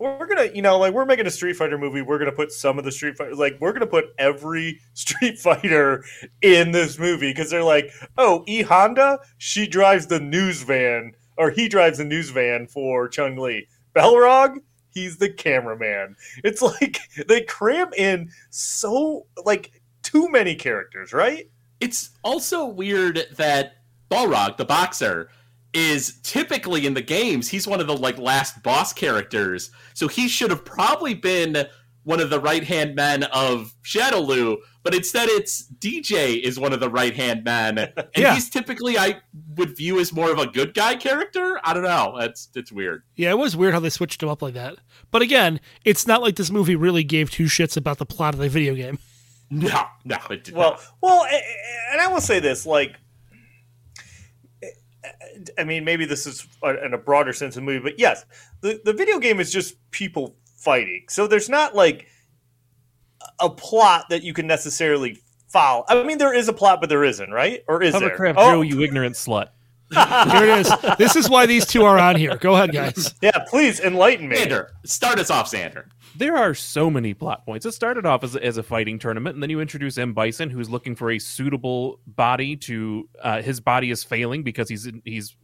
we're gonna, you know, like we're making a Street Fighter movie. We're gonna put some of the Street Fighter, like we're gonna put every <laughs> Street Fighter in this movie because they're like, oh, E Honda, she drives the news van, or he drives the news van for Chung Li. Balrog, he's the cameraman. It's <laughs> like they cram in so like too many characters, right? It's also weird that Balrog, the boxer, is typically in the games, he's one of the like last boss characters. So he should have probably been one of the right hand men of Shadaloo, but instead it's DJ is one of the right hand men. <laughs> And Yeah. he's typically I would view as more of a good guy character. I don't know. It's it's weird. Yeah, it was weird how they switched him up like that. But again, it's not like this movie really gave two shits about the plot of the video game. <laughs> No, no, it did Well, not. well, a- a- and I will say this, like, I mean, maybe this is in a broader sense of the movie, but yes, the the video game is just people fighting, so there's not like a plot that you can necessarily follow. I mean, there is a plot, but there isn't, right? Or is there? Hovercraft Oh, Joe, you ignorant slut. <laughs> Here it is. This is why these two are on here. Go ahead, guys. yeah, please enlighten me. Xander, start us off, Xander. There are so many plot points. It started off as, as a fighting tournament, and then you introduce M. Bison, who's looking for a suitable body to. Uh, his body is failing because he's he's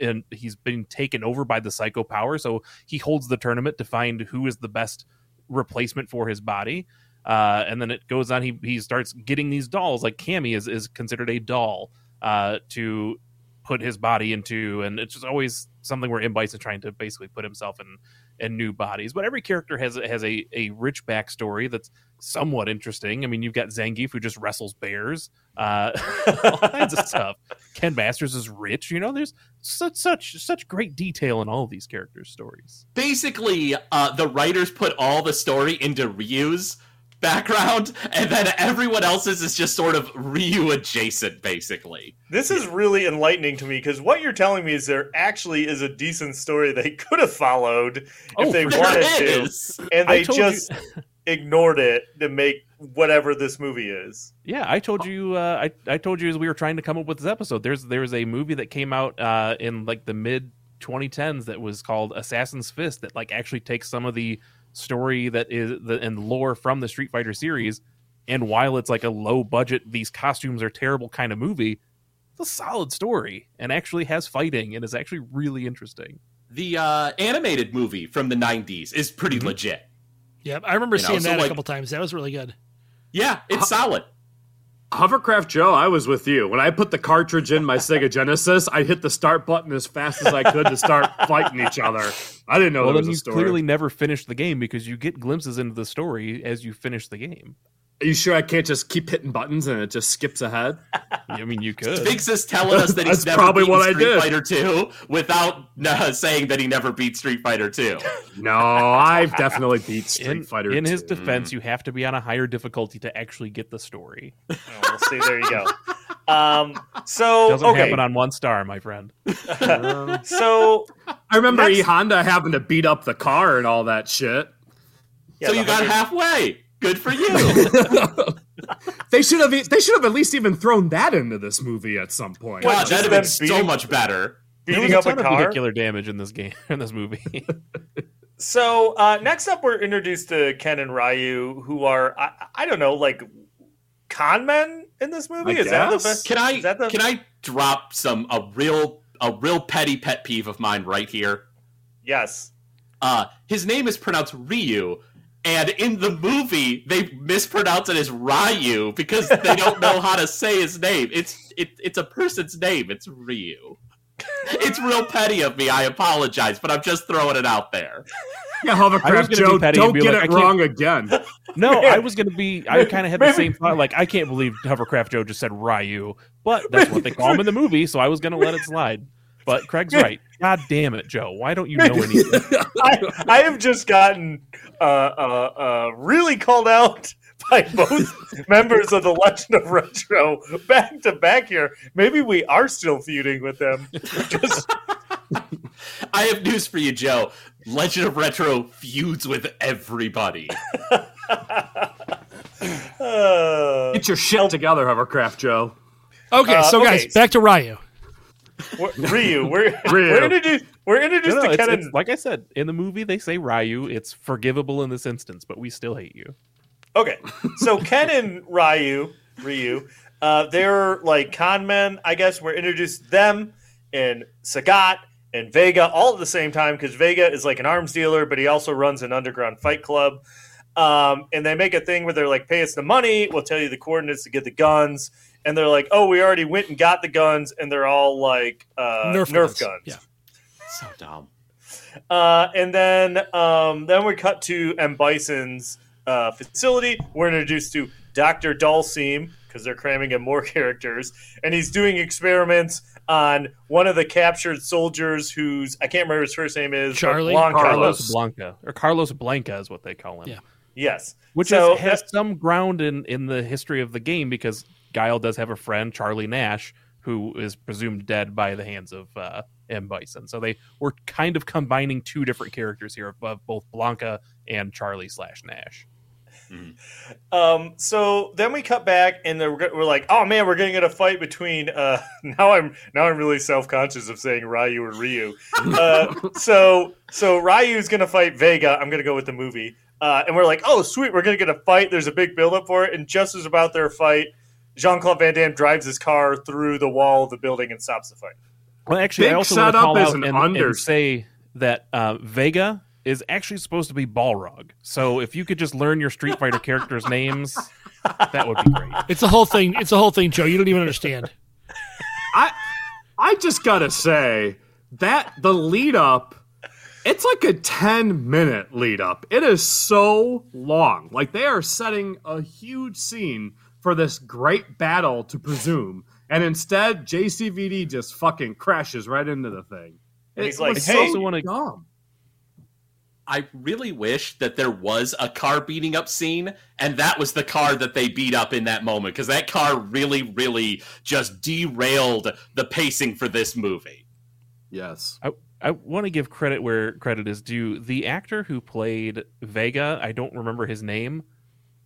in, he's been taken over by the psycho power. So he holds the tournament to find who is the best replacement for his body. Uh, and then it goes on. He he starts getting these dolls. Like Cammy is is considered a doll uh, to put his body into, and it's just always something where M. Bison trying to basically put himself in and new bodies. But every character has has a, a rich backstory that's somewhat interesting. I mean, you've got Zangief who just wrestles bears, uh, <laughs> all kinds of stuff. Ken Masters is rich. You know, there's such such such great detail in all these characters' stories. Basically, uh, the writers put all the story into Ryu's background, and then everyone else's is just sort of Ryu adjacent, basically. This is really enlightening to me because what you're telling me is there actually is a decent story they could have followed if Oh, they wanted is. to, and they just ignored it to make whatever this movie is. Yeah, I told you. Uh, I I told you as we were trying to come up with this episode. There's there's a movie that came out uh, in like the mid 2010s that was called Assassin's Fist that like actually takes some of the story that is the and lore from the Street Fighter series, and while it's like a low budget, these costumes are terrible kind of movie, it's a solid story and actually has fighting and is actually really interesting. The uh, animated movie from the 90s is pretty legit. Yeah, I remember You know, seeing so, that a like- couple times. That was really good. Yeah, it's solid. Hovercraft Joe, I was with you. When I put the cartridge in my Sega <laughs> Genesis, I hit the start button as fast as I could to start fighting each other. I didn't know well, then was you a story. clearly never finished the game because you get glimpses into the story as you finish the game. Are you sure I can't just keep hitting buttons and it just skips ahead? <laughs> I mean, you could. Sphinx is telling us that he's never probably beaten what I Street did. Fighter 2 without uh, saying that he never beat Street Fighter 2. <laughs> No, I've definitely beat Street in, Fighter. in his 2. defense, you have to be on a higher difficulty to actually get the story. Oh, we'll see. There you go. <laughs> Um, so Doesn't okay, happen on one star, my friend. so I remember Next- E Honda having to beat up the car and all that shit. yeah, so the you got halfway. Good for you. <laughs> They should have. e, They should have at least even thrown that into this movie at some point. What, God, just that'd have been so beating- much better. There was beating a up a ton of car. vehicular damage in this game <laughs> in this movie. <laughs> So uh, next up, we're introduced to Ken and Ryu, who are I, I don't know, like con men in this movie. I is that the guess. best? Can I Is that the, can I drop some a real a real petty pet peeve of mine right here? Yes. Uh, his name is pronounced Ryu, and in the movie they mispronounce it as Ryu because they don't know how to say his name. It's it, it's a person's name. It's Ryu. <laughs> It's real petty of me. I apologize, but I'm just throwing it out there. Yeah, Hovercraft Joe, petty don't get like, it wrong again. <laughs> No, I was gonna be. I <laughs> kind of had the same thought. Like, I can't believe Hovercraft Joe just said Ryu, but that's what they call him in the movie, so I was gonna let it slide. But Craig's <laughs> right. God damn it, Joe! Why don't you know anything? <laughs> I, I have just gotten uh, uh, uh, really called out <laughs> by both members of the Legend of Retro back to back here. Maybe we are still feuding with them. Just, I have news for you, Joe. Legend of Retro feuds with everybody. uh, Get your shit together, Hovercraft Joe. Okay, Uh, so okay. guys, back to Ryu. Ryu, we're, <laughs> Ryu. we're introduced. We're introduced No, no, to it's, Ken it's- and like I said in the movie, they say Ryu. It's forgivable in this instance, but we still hate you. Okay, so <laughs> Ken and Ryu, Ryu, uh, they're like con men. I guess we're introduced to them and Sagat and Vega all at the same time because Vega is like an arms dealer, but he also runs an underground fight club. Um, and they make a thing where they're like, "Pay us the money, we'll tell you the coordinates to get the guns." And they're like, "Oh, we already went and got the guns," and they're all like uh, Nerf, Nerf guns. guns. Yeah. So dumb. Uh, and then um, then we cut to M Bison's uh, facility. We're introduced to Doctor Dhalsim because they're cramming in more <laughs> characters, and he's doing experiments on one of the captured soldiers, whose I can't remember his first name is Charlie? Blanka. Carlos Blanka or Carlos Blanka is what they call him. Yeah. Yes, which So is, has that- some ground in in the history of the game because Guile does have a friend Charlie Nash who is presumed dead by the hands of uh, M Bison. So they were kind of combining two different characters here of both Blanka and Charlie slash Nash. Um, so then we cut back, and we're, we're like, "Oh man, we're gonna get a fight between." Uh, <laughs> now I'm now I'm really self conscious of saying Ryu or Ryu. Uh, <laughs> so so Ryu's gonna fight Vega. I'm gonna go with the movie, uh, and we're like, "Oh sweet, we're gonna get a fight." There's a big build up for it, and just as about their fight, Jean Claude Van Damme drives his car through the wall of the building and stops the fight. Well, actually, I also want to setup call is out an and, under- and say that uh, Vega is actually supposed to be Balrog. So if you could just learn your Street Fighter characters' <laughs> names, that would be great. It's a whole thing. It's a whole thing, Joe. You don't even understand. I I just gotta say that the lead up, it's like a ten minute lead up. It is so long. Like they are setting a huge scene for this great battle to presume, and instead JCVD just fucking crashes right into the thing. And he's It like, was "Hey, so wanna- dumb. I really wish that there was a car beating up scene, and that was the car that they beat up in that moment, because that car really, really just derailed the pacing for this movie. Yes. I, I want to give credit where credit is due. The actor who played Vega, I don't remember his name.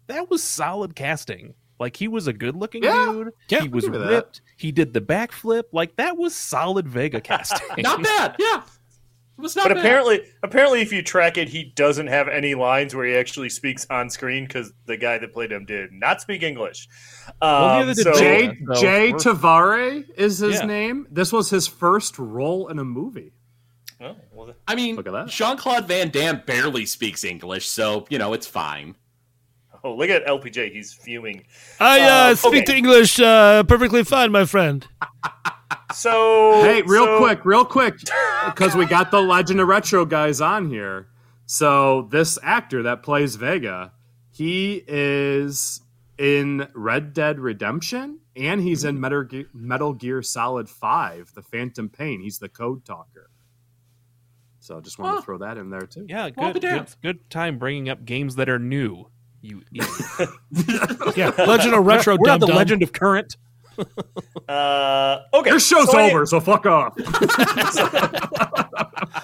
That was solid casting. Like he was a good-looking Yeah. dude. Yeah, he was give you that. ripped. He did the backflip. Like that was solid Vega <laughs> casting. Not bad, yeah. It was not bad. But bad. apparently, apparently, if you track it, he doesn't have any lines where he actually speaks on screen because the guy that played him did not speak English. Well, Um, neither did so- Jay Yeah, so Jay Tavare is his Yeah. name. This was his first role in a movie. Oh, well, I mean, Look. Jean Claude Van Damme barely speaks English, so, you know, it's fine. <laughs> oh, look at LPJ. He's fuming. I uh, Um, speak okay. the English uh, perfectly fine, my friend. So, Hey, real so- quick, real quick, <laughs> because we got the Legend of Retro guys on here. So this actor that plays Vega, he is in Red Dead Redemption, and he's in Metal Gear, Metal Gear Solid Five: The Phantom Pain. He's the code talker. So I just wanted to throw that in there too. Yeah, good, be good, good time bringing up games that are new. You, <laughs> idiot. Yeah, Legend of Retro We're Dum not the Dum. Legend of Current. Uh, okay, Your show's so any- over, so fuck off. <laughs>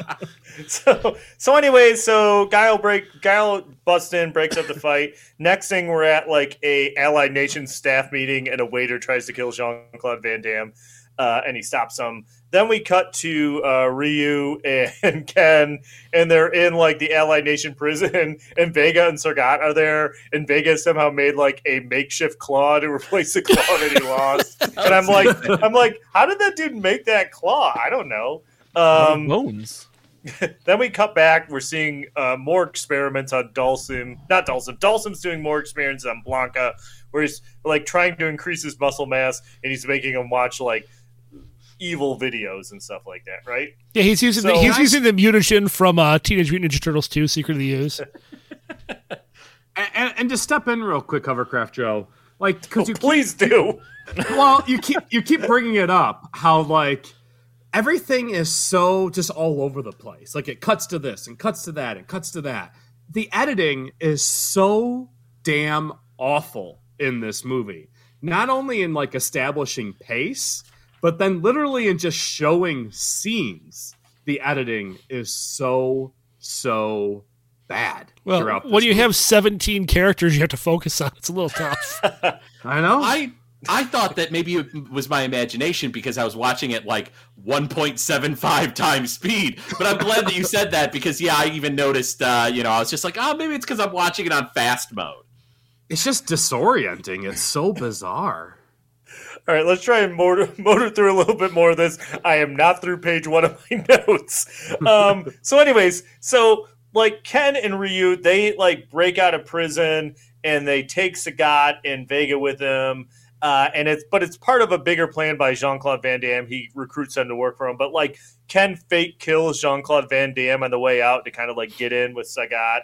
so, so anyway, so Guile break Guile busts in, breaks up the fight. Next thing, we're at like a Allied Nations staff meeting, and a waiter tries to kill Jean Claude Van Damme. uh, and he stops them. Then we cut to uh, Ryu and <laughs> Ken, and they're in like the Allied Nation prison, <laughs> and Vega and Sagat are there, and Vega somehow made like a makeshift claw to replace the claw that he lost. <laughs> and I'm like, I'm like, how did that dude make that claw? I don't know. Um, bones. then we cut back. We're seeing uh, more experiments on Dhalsim. Not Dhalsim. Dhalsim's doing more experiments on Blanka, where he's like trying to increase his muscle mass, and he's making him watch like evil videos and stuff like that. Right? Yeah, he's using So- the, he's using the mutagen from uh, Teenage Mutant Ninja Turtles 2, Secret of the Ooze. <laughs> And, and, and to step in real quick, Hovercraft Joe, like because you please do. <laughs> well, you keep you keep bringing it up how like everything is so just all over the place. Like it cuts to this and cuts to that and cuts to that. The editing is so damn awful in this movie. Not only in like establishing pace, but then literally in just showing scenes. The editing is so so bad. Well, throughout when you movie. have 17 characters you have to focus on, it's a little tough. <laughs> I know. I I thought that maybe it was my imagination because I was watching it like 1.75 times speed. But I'm glad that you said that because yeah, I even noticed. Uh, you know, I was just like, oh, maybe it's because I'm watching it on fast mode. It's just disorienting. It's so bizarre. All right, let's try and motor, <laughs> motor through a little bit more of this. I am not through page one of my <laughs> notes. Um, so, anyways, so like Ken and Ryu, they like break out of prison and they take Sagat and Vega with them. Uh, and it's but it's part of a bigger plan by Jean Claude Van Damme. He recruits them to work for him. But like Ken fake kills Jean Claude Van Damme on the way out to kind of like get in with Sagat.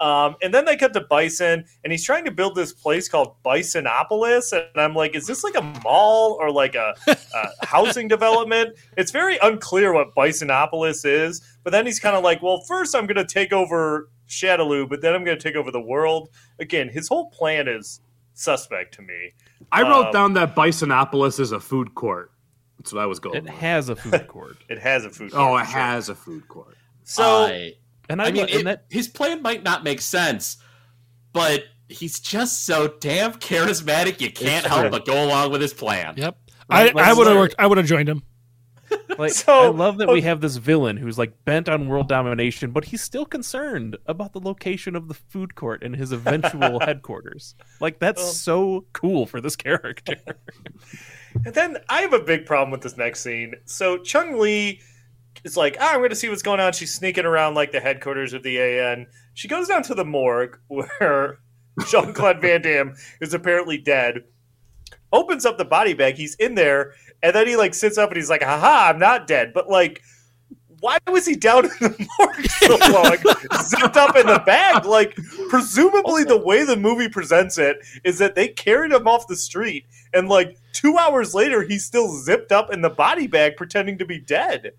Um, and then they cut to Bison, and he's trying to build this place called Bisonopolis. And I'm like, is this like a mall or like a, a <laughs> housing development? It's very unclear what Bisonopolis is. But then he's kind of like, well, first I'm going to take over Shadaloo, but then I'm going to take over the world. Again, his whole plan is suspect to me. I wrote Um, down that Bisonopolis is a food court. That's what I was going. It with. has a food <laughs> court. It has a food court. Oh, it sure. has a food court. So I, And I, I mean, it- that his plan might not make sense, but he's just so damn charismatic. You can't help but go along with his plan. Yep. Right, I, I would have worked. I would have joined him. <laughs> like So- I love that we have this villain who's like bent on world domination, but he's still concerned about the location of the food court and his eventual <laughs> headquarters. Like that's Well- so cool for this character. <laughs> And then I have a big problem with this next scene. So Chung Li is like, ah, I'm going to see what's going on. She's sneaking around like the headquarters of the AN. She goes down to the morgue <laughs> where Jean Claude Van Damme is apparently dead. Opens up the body bag. He's in there, and then he like sits up and he's like, "Haha, I'm not dead." But like, why was he down in the <laughs> morgue so long, zipped up in the bag? Like, presumably the way the movie presents it is that they carried him off the street, and like two hours later, he's still zipped up in the body bag, pretending to be dead.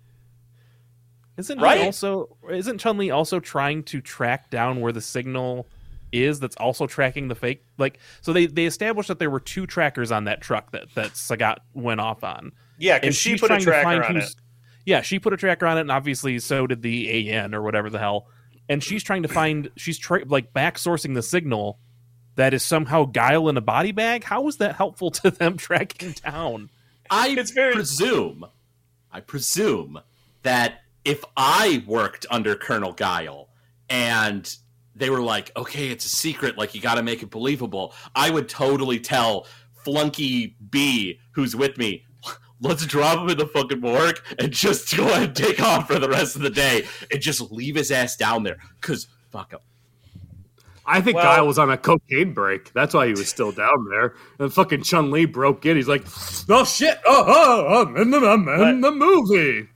Isn't Right? he also isn't Chun Li also trying to track down where the signal is that's also tracking the fake like so they they established that there were two trackers on that truck that that Sagat went off on. Yeah, because she she's put a trying to tracker find on it. who's- Yeah, she put a tracker on it, and obviously so did the AN or whatever the hell. And she's trying to find, she's tra- like back sourcing the signal that is somehow Guile in a body bag. How is that helpful <laughs> to them tracking down? I It's very- presume, I presume that if I worked under Colonel Guile and they were like, okay, it's a secret, like you got to make it believable, I would totally tell Flunky B, who's with me, let's drop him in the fucking morgue and just go ahead and take off for the rest of the day and just leave his ass down there because fuck him. I think Well- Guile was on a cocaine break. That's why he was still down there. And fucking Chun Li broke in. He's like, "Oh shit! Oh, oh I'm in the, I'm in the movie.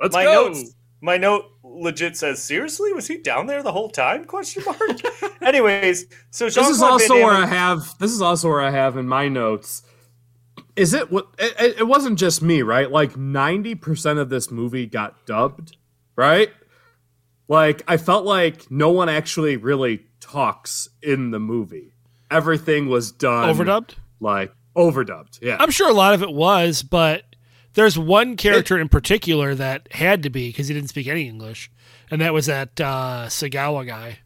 Let's my go." notes my note legit says seriously was he down there the whole time question mark <laughs> anyways so this is also Van where I have. This is also where I have in my notes. Is it what? It, it- it wasn't just me, right? Like ninety percent of this movie got dubbed, right? Like I felt like no one actually really talks in the movie. Everything was done Overdubbed? like overdubbed. Yeah, I'm sure a lot of it was, but there's one character in particular that had to be because he didn't speak any English, and that was that uh, Sagawa guy.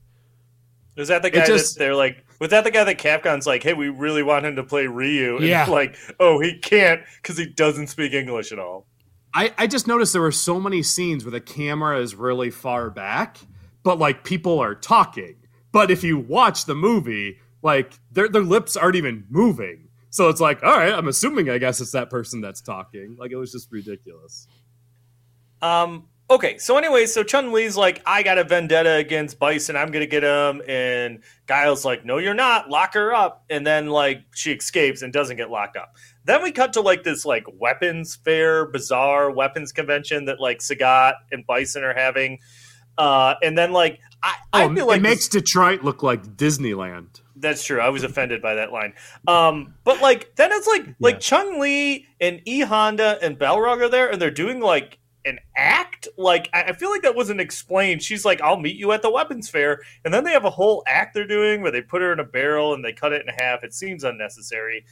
is that the guy just- that they're like Was that the guy that Capcom's like, hey, we really want him to play Ryu? And Yeah. <laughs> like, oh, he can't because he doesn't speak English at all. I, I just noticed there were so many scenes where the camera is really far back, but like people are talking. But if you watch the movie, like their their lips aren't even moving. So it's like, all right, I'm assuming I guess it's that person that's talking. Like it was just ridiculous. Um. Okay. So anyway, so Chun Li's like, I got a vendetta against Bison. I'm gonna get him. And Guile's like, No, you're not. Lock her up. And then like she escapes and doesn't get locked up. Then we cut to like this like weapons fair, bizarre weapons convention that like Sagat and Bison are having. Uh, and then like I, I Oh, feel like it this- makes Detroit look like Disneyland. That's true. I was offended by that line. Um, but like then it's like like Chung Li and E Honda and Balrog are there, and they're doing like an act. Like I, I feel like that wasn't explained. She's like, "I'll meet you at the weapons fair," and then they have a whole act they're doing where they put her in a barrel and they cut it in half. It seems unnecessary.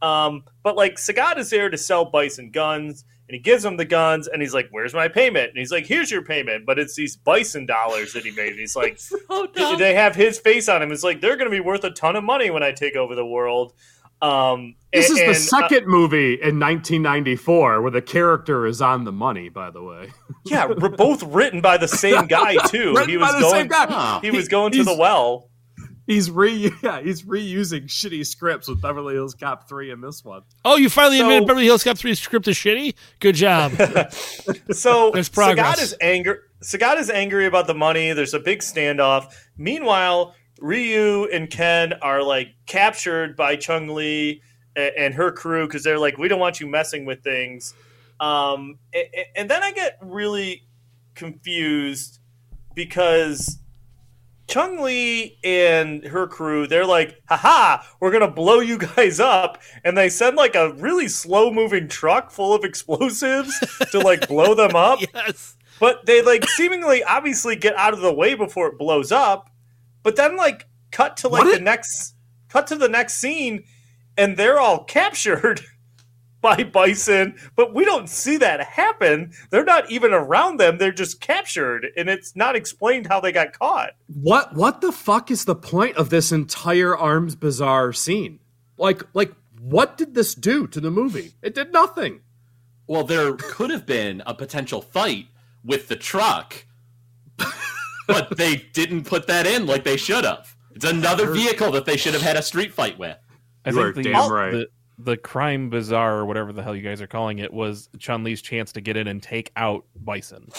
Um, but like Sagat is there to sell Bison guns, and he gives him the guns, and he's like, "Where's my payment?" And he's like, "Here's your payment but it's these Bison dollars that he made." And he's <laughs> like, dumb. they have his face on him. It's like they're going to be worth a ton of money when I take over the world. Um, This and- is the and, uh, second movie in 1994 where the character is on the money. By the way, yeah, we're both written by the same <laughs> guy too. He was by the going. same guy. He was going to the well. He's re <laughs> yeah, he's reusing shitty scripts with Beverly Hills Cop 3 in this one. Oh, you finally So- admitted Beverly Hills Cop 3 script is shitty? Good job. <laughs> So <laughs> There's progress. Sagat is angry. Sagat is angry about the money. There's a big standoff. Meanwhile, Ryu and Ken are like captured by Chung Li a- and her crew because they're like, we don't want you messing with things. Um, a- a- and then I get really confused because Chung Li and her crew, they're like, haha, we're gonna blow you guys up. And they send like a really slow moving truck full of explosives <laughs> to like blow them up. yes. But they like seemingly obviously get out of the way before it blows up. But then like cut to like What the next cut to the next scene and they're all captured <laughs> by Bison, but we don't see that happen. They're not even around them, they're just captured and it's not explained how they got caught. What what the fuck is the point of this entire Arms Bazaar scene? Like like what did this do to the movie? It did nothing. Well, there could have been a potential fight with the truck, but <laughs> they didn't put that in like they should have. It's another vehicle that they should have had a street fight with. I You think are the, damn right. the the crime bazaar or whatever the hell you guys are calling it was Chun Li's chance to get in and take out Bison.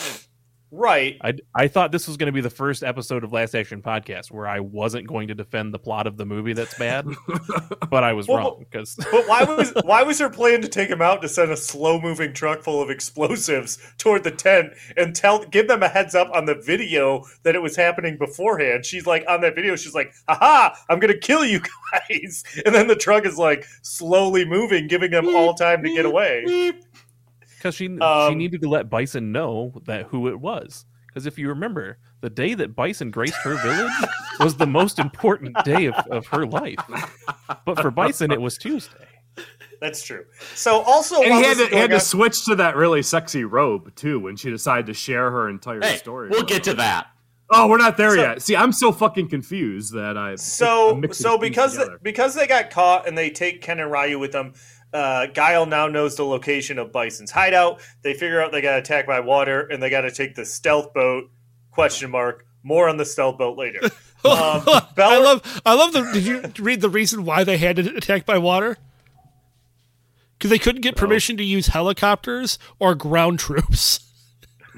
Right. I, I thought this was going to be the first episode of Last Action Podcast where I wasn't going to defend the plot of the movie that's bad, <laughs> but I was Well, wrong because But why was <laughs> why was her plan to take him out to send a slow moving truck full of explosives toward the tent and tell give them a heads up on the video that it was happening beforehand? She's like on that video, she's like, "Aha! I'm gonna kill you <laughs> guys!" And then the truck is like slowly moving, giving them all time to get away. Because she she Um, needed to let Bison know that who it was. Because if you remember, the day that Bison graced her village was the most important day of, of her life. But for Bison, it was Tuesday. That's true. So also, And he had to, he had going to switch to that really sexy robe too when she decided to share her entire Hey, story. we'll get to that. Oh, we're not there So- yet. See, I'm so fucking confused that I So I'm so because together. because they got caught and they take Ken and Ryu with them, uh, Guile now knows the location of Bison's hideout. They figure out they got attacked by water and they got to take the stealth boat. Question mark. More on the stealth boat later. <laughs> Um, <laughs> I love I love the did you read the reason why they had to attack by water? Because they couldn't get permission to use helicopters or ground troops.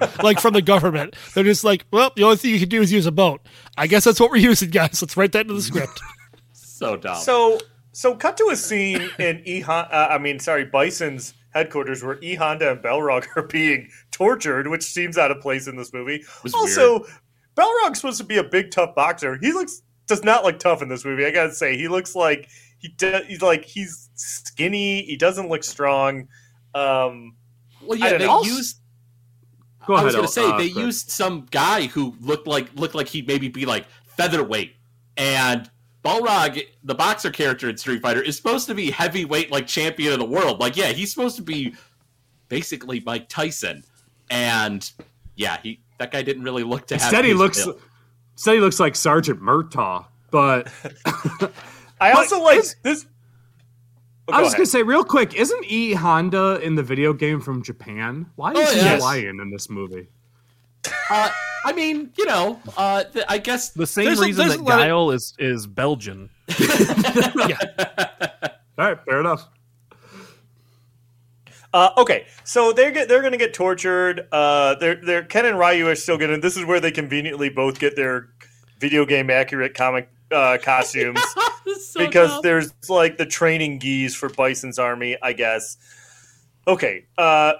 <laughs> like from the government. They're just like, well, the only thing you can do is use a boat. I guess that's what we're using, guys. Let's write that into the script. So dumb. So so cut to a scene in E. Uh, I mean sorry Bison's headquarters where E Honda and Balrog <laughs> are being tortured, which seems out of place in this movie. Was Also, Balrog's supposed to be a big tough boxer. He looks does not look tough in this movie. I gotta say, he looks like he do, he's like he's skinny. He doesn't look strong. Um, well, yeah, they know. used. Go I was going to say uh, they Fred. used some guy who looked like looked like he'd maybe be like featherweight, and Balrog, the boxer character in Street Fighter, is supposed to be heavyweight, like champion of the world. Like, yeah, he's supposed to be basically Mike Tyson, and yeah, he that guy didn't really look to have. Instead, he looks. build. Instead, he looks like Sergeant Murtaugh. but <laughs> I But also like this. Oh, I was ahead. gonna say real quick, isn't E Honda in the video game from Japan? Why is Oh, he yes. Hawaiian in this movie? Uh, I mean, you know, uh, th- I guess The same There's reason there's that a lot of- is is Belgian. <laughs> Yeah. All right, fair enough. Uh, okay, so they're get, they're going to get tortured. Uh, they're they're Ken and Ryu are still going to. This is where they conveniently both get their video game accurate comic uh, costumes <laughs> So because dumb. there's like the training geese for Bison's army, I guess. Okay, uh,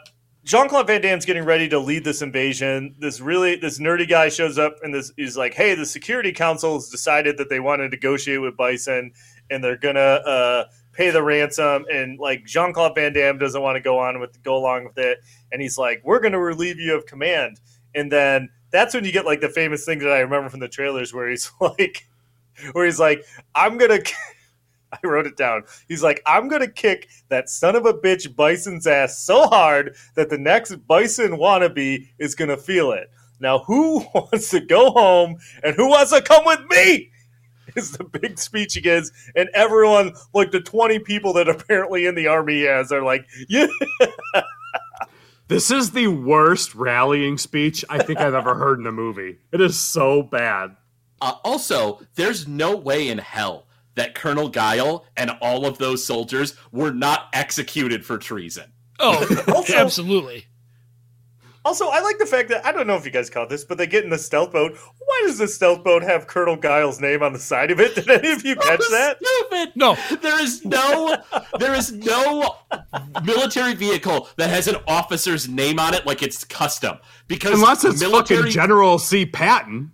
Jean Claude Van Damme's getting ready to lead this invasion. This really this nerdy guy shows up and this is like, hey, the Security Council has decided that they want to negotiate with Bison and they're gonna uh, pay the ransom. And like Jean Claude Van Damme doesn't want to go on with go along with it, and he's like, we're gonna relieve you of command. And then that's when you get like the famous thing that I remember from the trailers where he's <laughs> like, where he's like, I'm gonna. <laughs> I wrote it down. He's like, I'm gonna kick that son of a bitch Bison's ass so hard that the next Bison wannabe is gonna feel it. Now, who <laughs> wants to go home and who wants to come with me? Is the big speech he gives, and everyone, like the 20 people that apparently in the army has, are like, yeah. <laughs> This is the worst rallying speech I think I've ever heard in a movie. It is so bad. Uh, also, there's no way in hell that Colonel Guile and all of those soldiers were not executed for treason. Oh, <laughs> Also- <laughs> absolutely. Also, I like the fact that I don't know if you guys caught this, but they get in the stealth boat. Why does the stealth boat have Colonel Guile's name on the side of it? <laughs> Did any of you catch that? Stupid. No. There is no there is no military vehicle that has an officer's name on it like it's custom. Because Unless it's military fucking General C. Patton.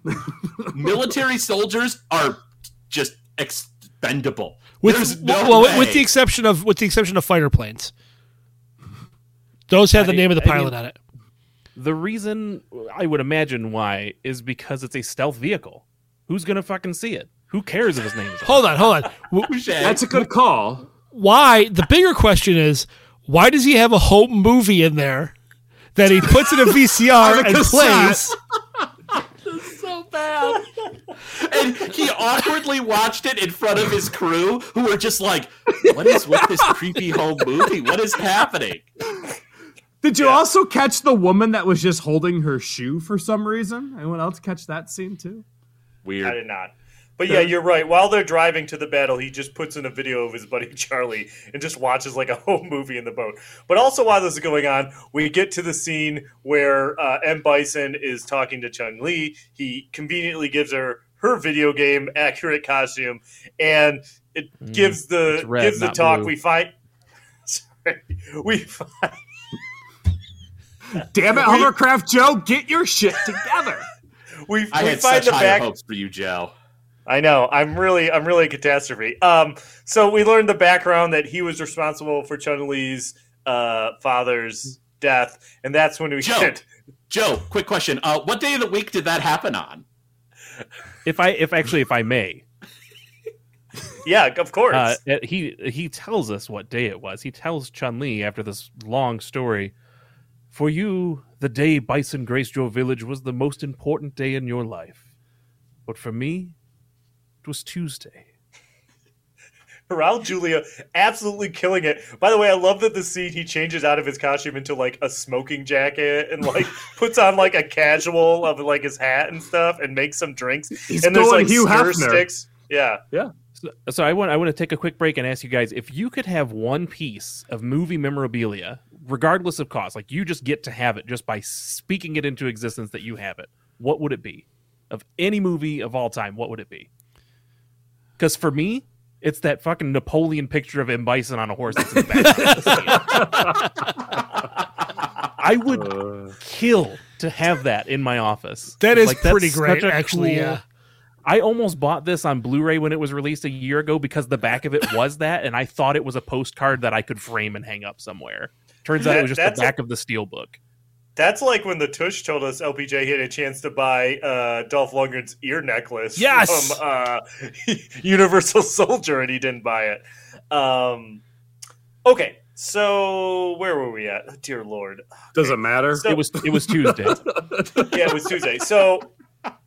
military soldiers are just expendable. With, There's no well, way. with the exception of with the exception of fighter planes, those have the name of the I pilot mean- on it. The reason I would imagine why is because it's a stealth vehicle. Who's gonna fucking see it? Who cares if his name is? Hold on, hold on. <laughs> That's a good call. Why? The bigger question is, why does he have a home movie in there that he puts in a VCR and plays? <laughs> so bad. and he awkwardly watched it in front of his crew, who were just like, "What is with this creepy home movie? What is happening?" Did you also catch the woman that was just holding her shoe for some reason? Anyone else catch that scene too? Weird. I did not. But yeah, you're right. While they're driving to the battle, he just puts in a video of his buddy <laughs> Charlie and just watches like a home movie in the boat. But also, while this is going on, we get to the scene where uh, M. Bison is talking to Chung Li. He conveniently gives her her video game accurate costume, and it gives the Mm, red, gives the talk. blue. We find. <laughs> Sorry, we find. <laughs> Damn it, Hovercraft Joe, get your shit together. We, I we had find such the high back. hopes for you, Joe. I know. I'm really, I'm really a catastrophe. Um, so we learned the background that he was responsible for Chun Li's uh, father's death, and that's when we Joe. get. Joe, quick question. Uh, what day of the week did that happen on? If I, if actually, if I may, Yeah, of course. uh, he he tells us what day it was. He tells Chun Li after this long story. For you, the day Bison graced your village was the most important day in your life, but for me, it was Tuesday. <laughs> Raul Julia absolutely killing it. By the way, I love that the scene he changes out of his costume into like a smoking jacket and like <laughs> puts on like a casual of like his hat and stuff and makes some drinks. He's and there's like Hugh stir Hefner. sticks. Yeah. So, so I want I want to take a quick break and ask you guys if you could have one piece of movie memorabilia, regardless of cost, like you just get to have it just by speaking it into existence that you have it. What would it be? Of any movie of all time, what would it be? Because for me, it's that fucking Napoleon picture of M. Bison on a horse that's in the back. I would uh. kill to have that in my office. That is It's is pretty great, actually, cool- yeah. I almost bought this on Blu-ray when it was released a year ago because the back of it was that, and I thought it was a postcard that I could frame and hang up somewhere. Turns out That- it was just that's the a- back of the steelbook. That's like when the Tush told us LPJ had a chance to buy uh, Dolph Lundgren's ear necklace Yes! from uh, <laughs> Universal Soldier, and he didn't buy it. Um, okay, so where were we at? Dear Lord, Doesn't matter. So- It was it was Tuesday. <laughs> yeah, it was Tuesday. So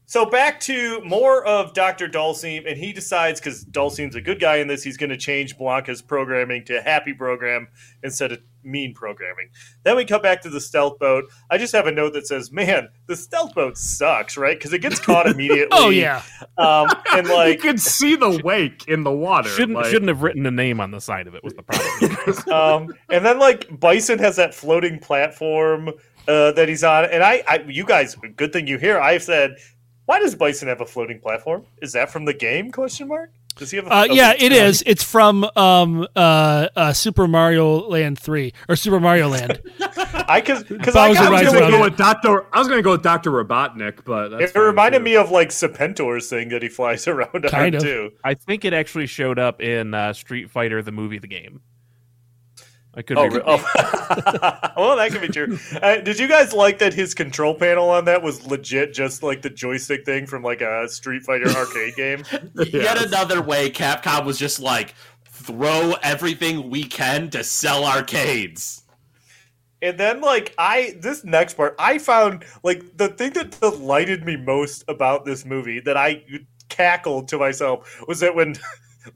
So back to more of Dr. Dhalsim, and he decides because Dhalsim's a good guy in this, he's going to change Blanka's programming to happy program instead of mean programming. Then we come back to the stealth boat. I just have a note that says, "Man, the stealth boat sucks," right? Because it gets caught <laughs> immediately. Oh yeah, um, and <laughs> you could see the <laughs> wake in the water. Shouldn't like- shouldn't have written a name on the side of it. Was the problem? um, and then like Bison has that floating platform uh, that he's on, and I, I, you guys, good thing you here. I've said, why does Bison have a floating platform? Is that from the game? Question mark. Does he have? A, uh, a- yeah, it is. It's from um, uh, uh, Super Mario Land Three or Super Mario Land. <laughs> I because because I, Bowser got- rides I was gonna go with Doctor. I was gonna go with Doctor Robotnik, but that's It reminded too. me of like Serpentor's thing that he flies <laughs> around Kind on of. too. I think it actually showed up in uh, Street Fighter, the movie, the game. I could. Oh, be wrong. oh. <laughs> well, that could be true. Uh, did you guys like that his control panel on that was legit, just like the joystick thing from like a Street Fighter arcade game? <laughs> Yet another way Capcom was just like throw everything we can to sell arcades. And then, like, I this next part, I found like the thing that delighted me most about this movie that I cackled to myself was that when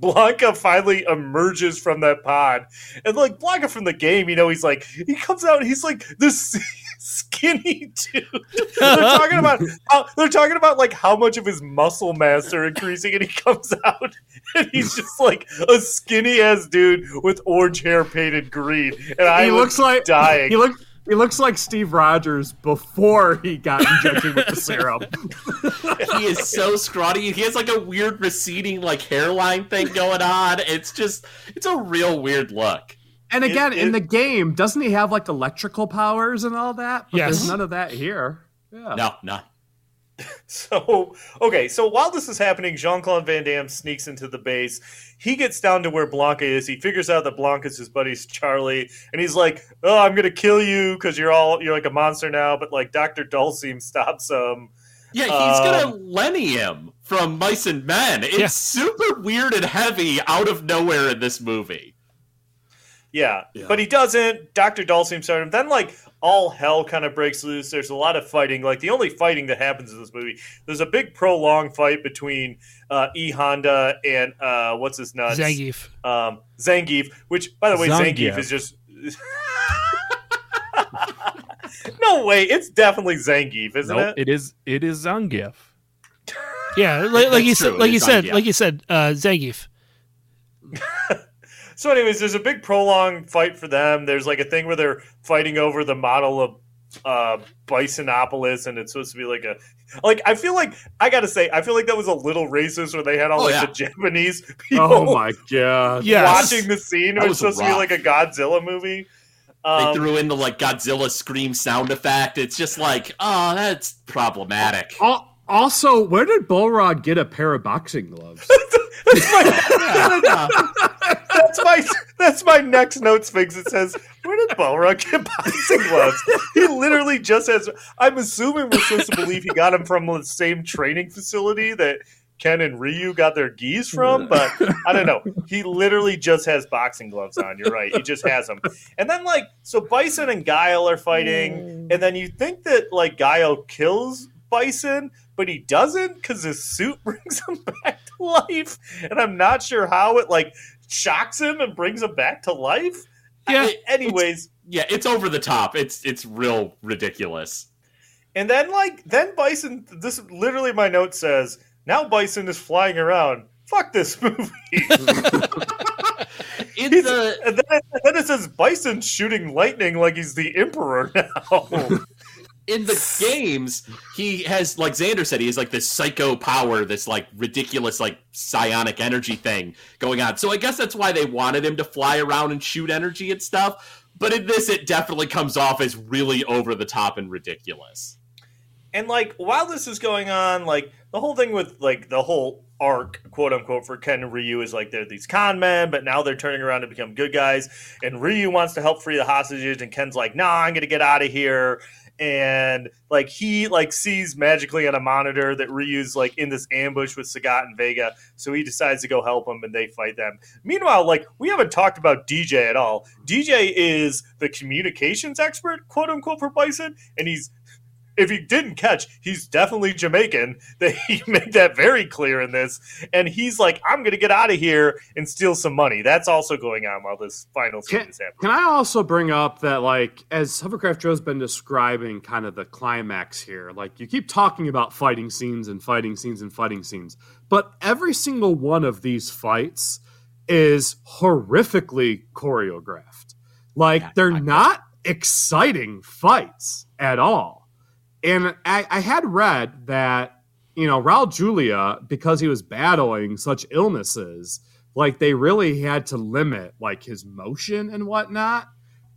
Blanka finally emerges from that pod, and like Blanka from the game, you know, he's like he comes out, and he's like this <laughs> skinny dude. <laughs> they're talking about how, they're talking about like how much of his muscle mass are increasing, and he comes <laughs> out and he's just like a skinny ass dude with orange hair painted green, and I he looks like dying. He looks. He looks like Steve Rogers before he got injected with the <laughs> serum. He is so scrawny. He has like a weird receding like hairline thing going on. It's just it's a real weird look. And again, It- in the game, doesn't he have like electrical powers and all that? But Yes. there's none of that here. Yeah. No, no. <laughs> So okay, so while this is happening, Jean Claude Van Damme sneaks into the base. He gets down to where Blanka is. He figures out that Blanka's his buddy's Charlie, and he's like, "Oh, I'm gonna kill you because you're all you're like a monster now." But like Doctor Dhalsim stops him. Yeah, he's gonna Um, Lenny him from Mice and Men. It's Yeah. super weird and heavy out of nowhere in this movie. Yeah, Yeah. but he doesn't. Doctor Dhalsim started him. Then like all hell kind of breaks loose. There's a lot of fighting. Like the only fighting that happens in this movie, there's a big prolonged fight between uh, E Honda and uh, what's his nuts Zangief. um, Zangief, which, by the way, Zangief, Zangief. is just. <laughs> no way, it's definitely Zangief, isn't Nope, it? it is. It is Zangief. Yeah, like, like you That's said, true. like you It's said, like you said, uh, Zangief. So, anyways, there's a big prolonged fight for them. There's like a thing where they're fighting over the model of uh, Bisonopolis, and it's supposed to be like a. Like, I feel like, I gotta say, I feel like that was a little racist where they had all Oh, like yeah. the Japanese <laughs> people Oh my god. Yes. watching the scene. It was was supposed to be like a Godzilla movie. They Um, threw in the like Godzilla scream sound effect. It's just like, oh, that's problematic. Al- Also, where did Balrog get a pair of boxing gloves? <laughs> that's my <laughs> that's my that's my next notes fix. It says, "Where did Balrog get boxing gloves?" He literally just has. I'm assuming we're supposed to believe he got them from the same training facility that Ken and Ryu got their gis from, but I don't know. <laughs> He literally just has boxing gloves on. You're right. He just has them. And then like, so Bison and Guile are fighting, mm. and then you think that like Guile kills Bison, but he doesn't because his suit <laughs> brings him back to life, and I'm not sure how it like shocks him and brings him back to life. Yeah. I- anyways, Yeah, it's over the top. It's it's real ridiculous. and then like then Bison. This literally my note says now Bison is flying around. Fuck this <laughs> movie. <laughs> The and, then, and then it says Bison shooting lightning like he's the emperor now. In the <laughs> games, he has like Xander said, he has like this psycho power, this like ridiculous like psionic energy thing going on. So I guess that's why they wanted him to fly around and shoot energy and stuff. But in this, it definitely comes off as really over the top and ridiculous. And like while this is going on, like the whole thing with like the whole arc, quote unquote, for Ken and Ryu is like they're these con men, but now they're turning around to become good guys. And Ryu wants to help free the hostages, and Ken's like, "Nah, I'm gonna get out of here." And like he like sees magically on a monitor that Ryu's like in this ambush with Sagat and Vega, so he decides to go help him, and they fight them. Meanwhile, like we haven't talked about DJ at all. DJ is the communications expert, quote unquote, for Bison, and he's if he didn't catch, he's definitely Jamaican. That he <laughs> made that very clear in this, and he's like, "I'm going to get out of here and steal some money." That's also going on while this final scene Can, is happening. can I also bring up that, like, as Hovercraft Joe's been describing kind of the climax here, like, you keep talking about fighting scenes and fighting scenes and fighting scenes, but every single one of these fights is horrifically choreographed. Like, they're not exciting fights at all. And I, I had read that, you know, Raul Julia, because he was battling such illnesses, like they really had to limit like his motion and whatnot.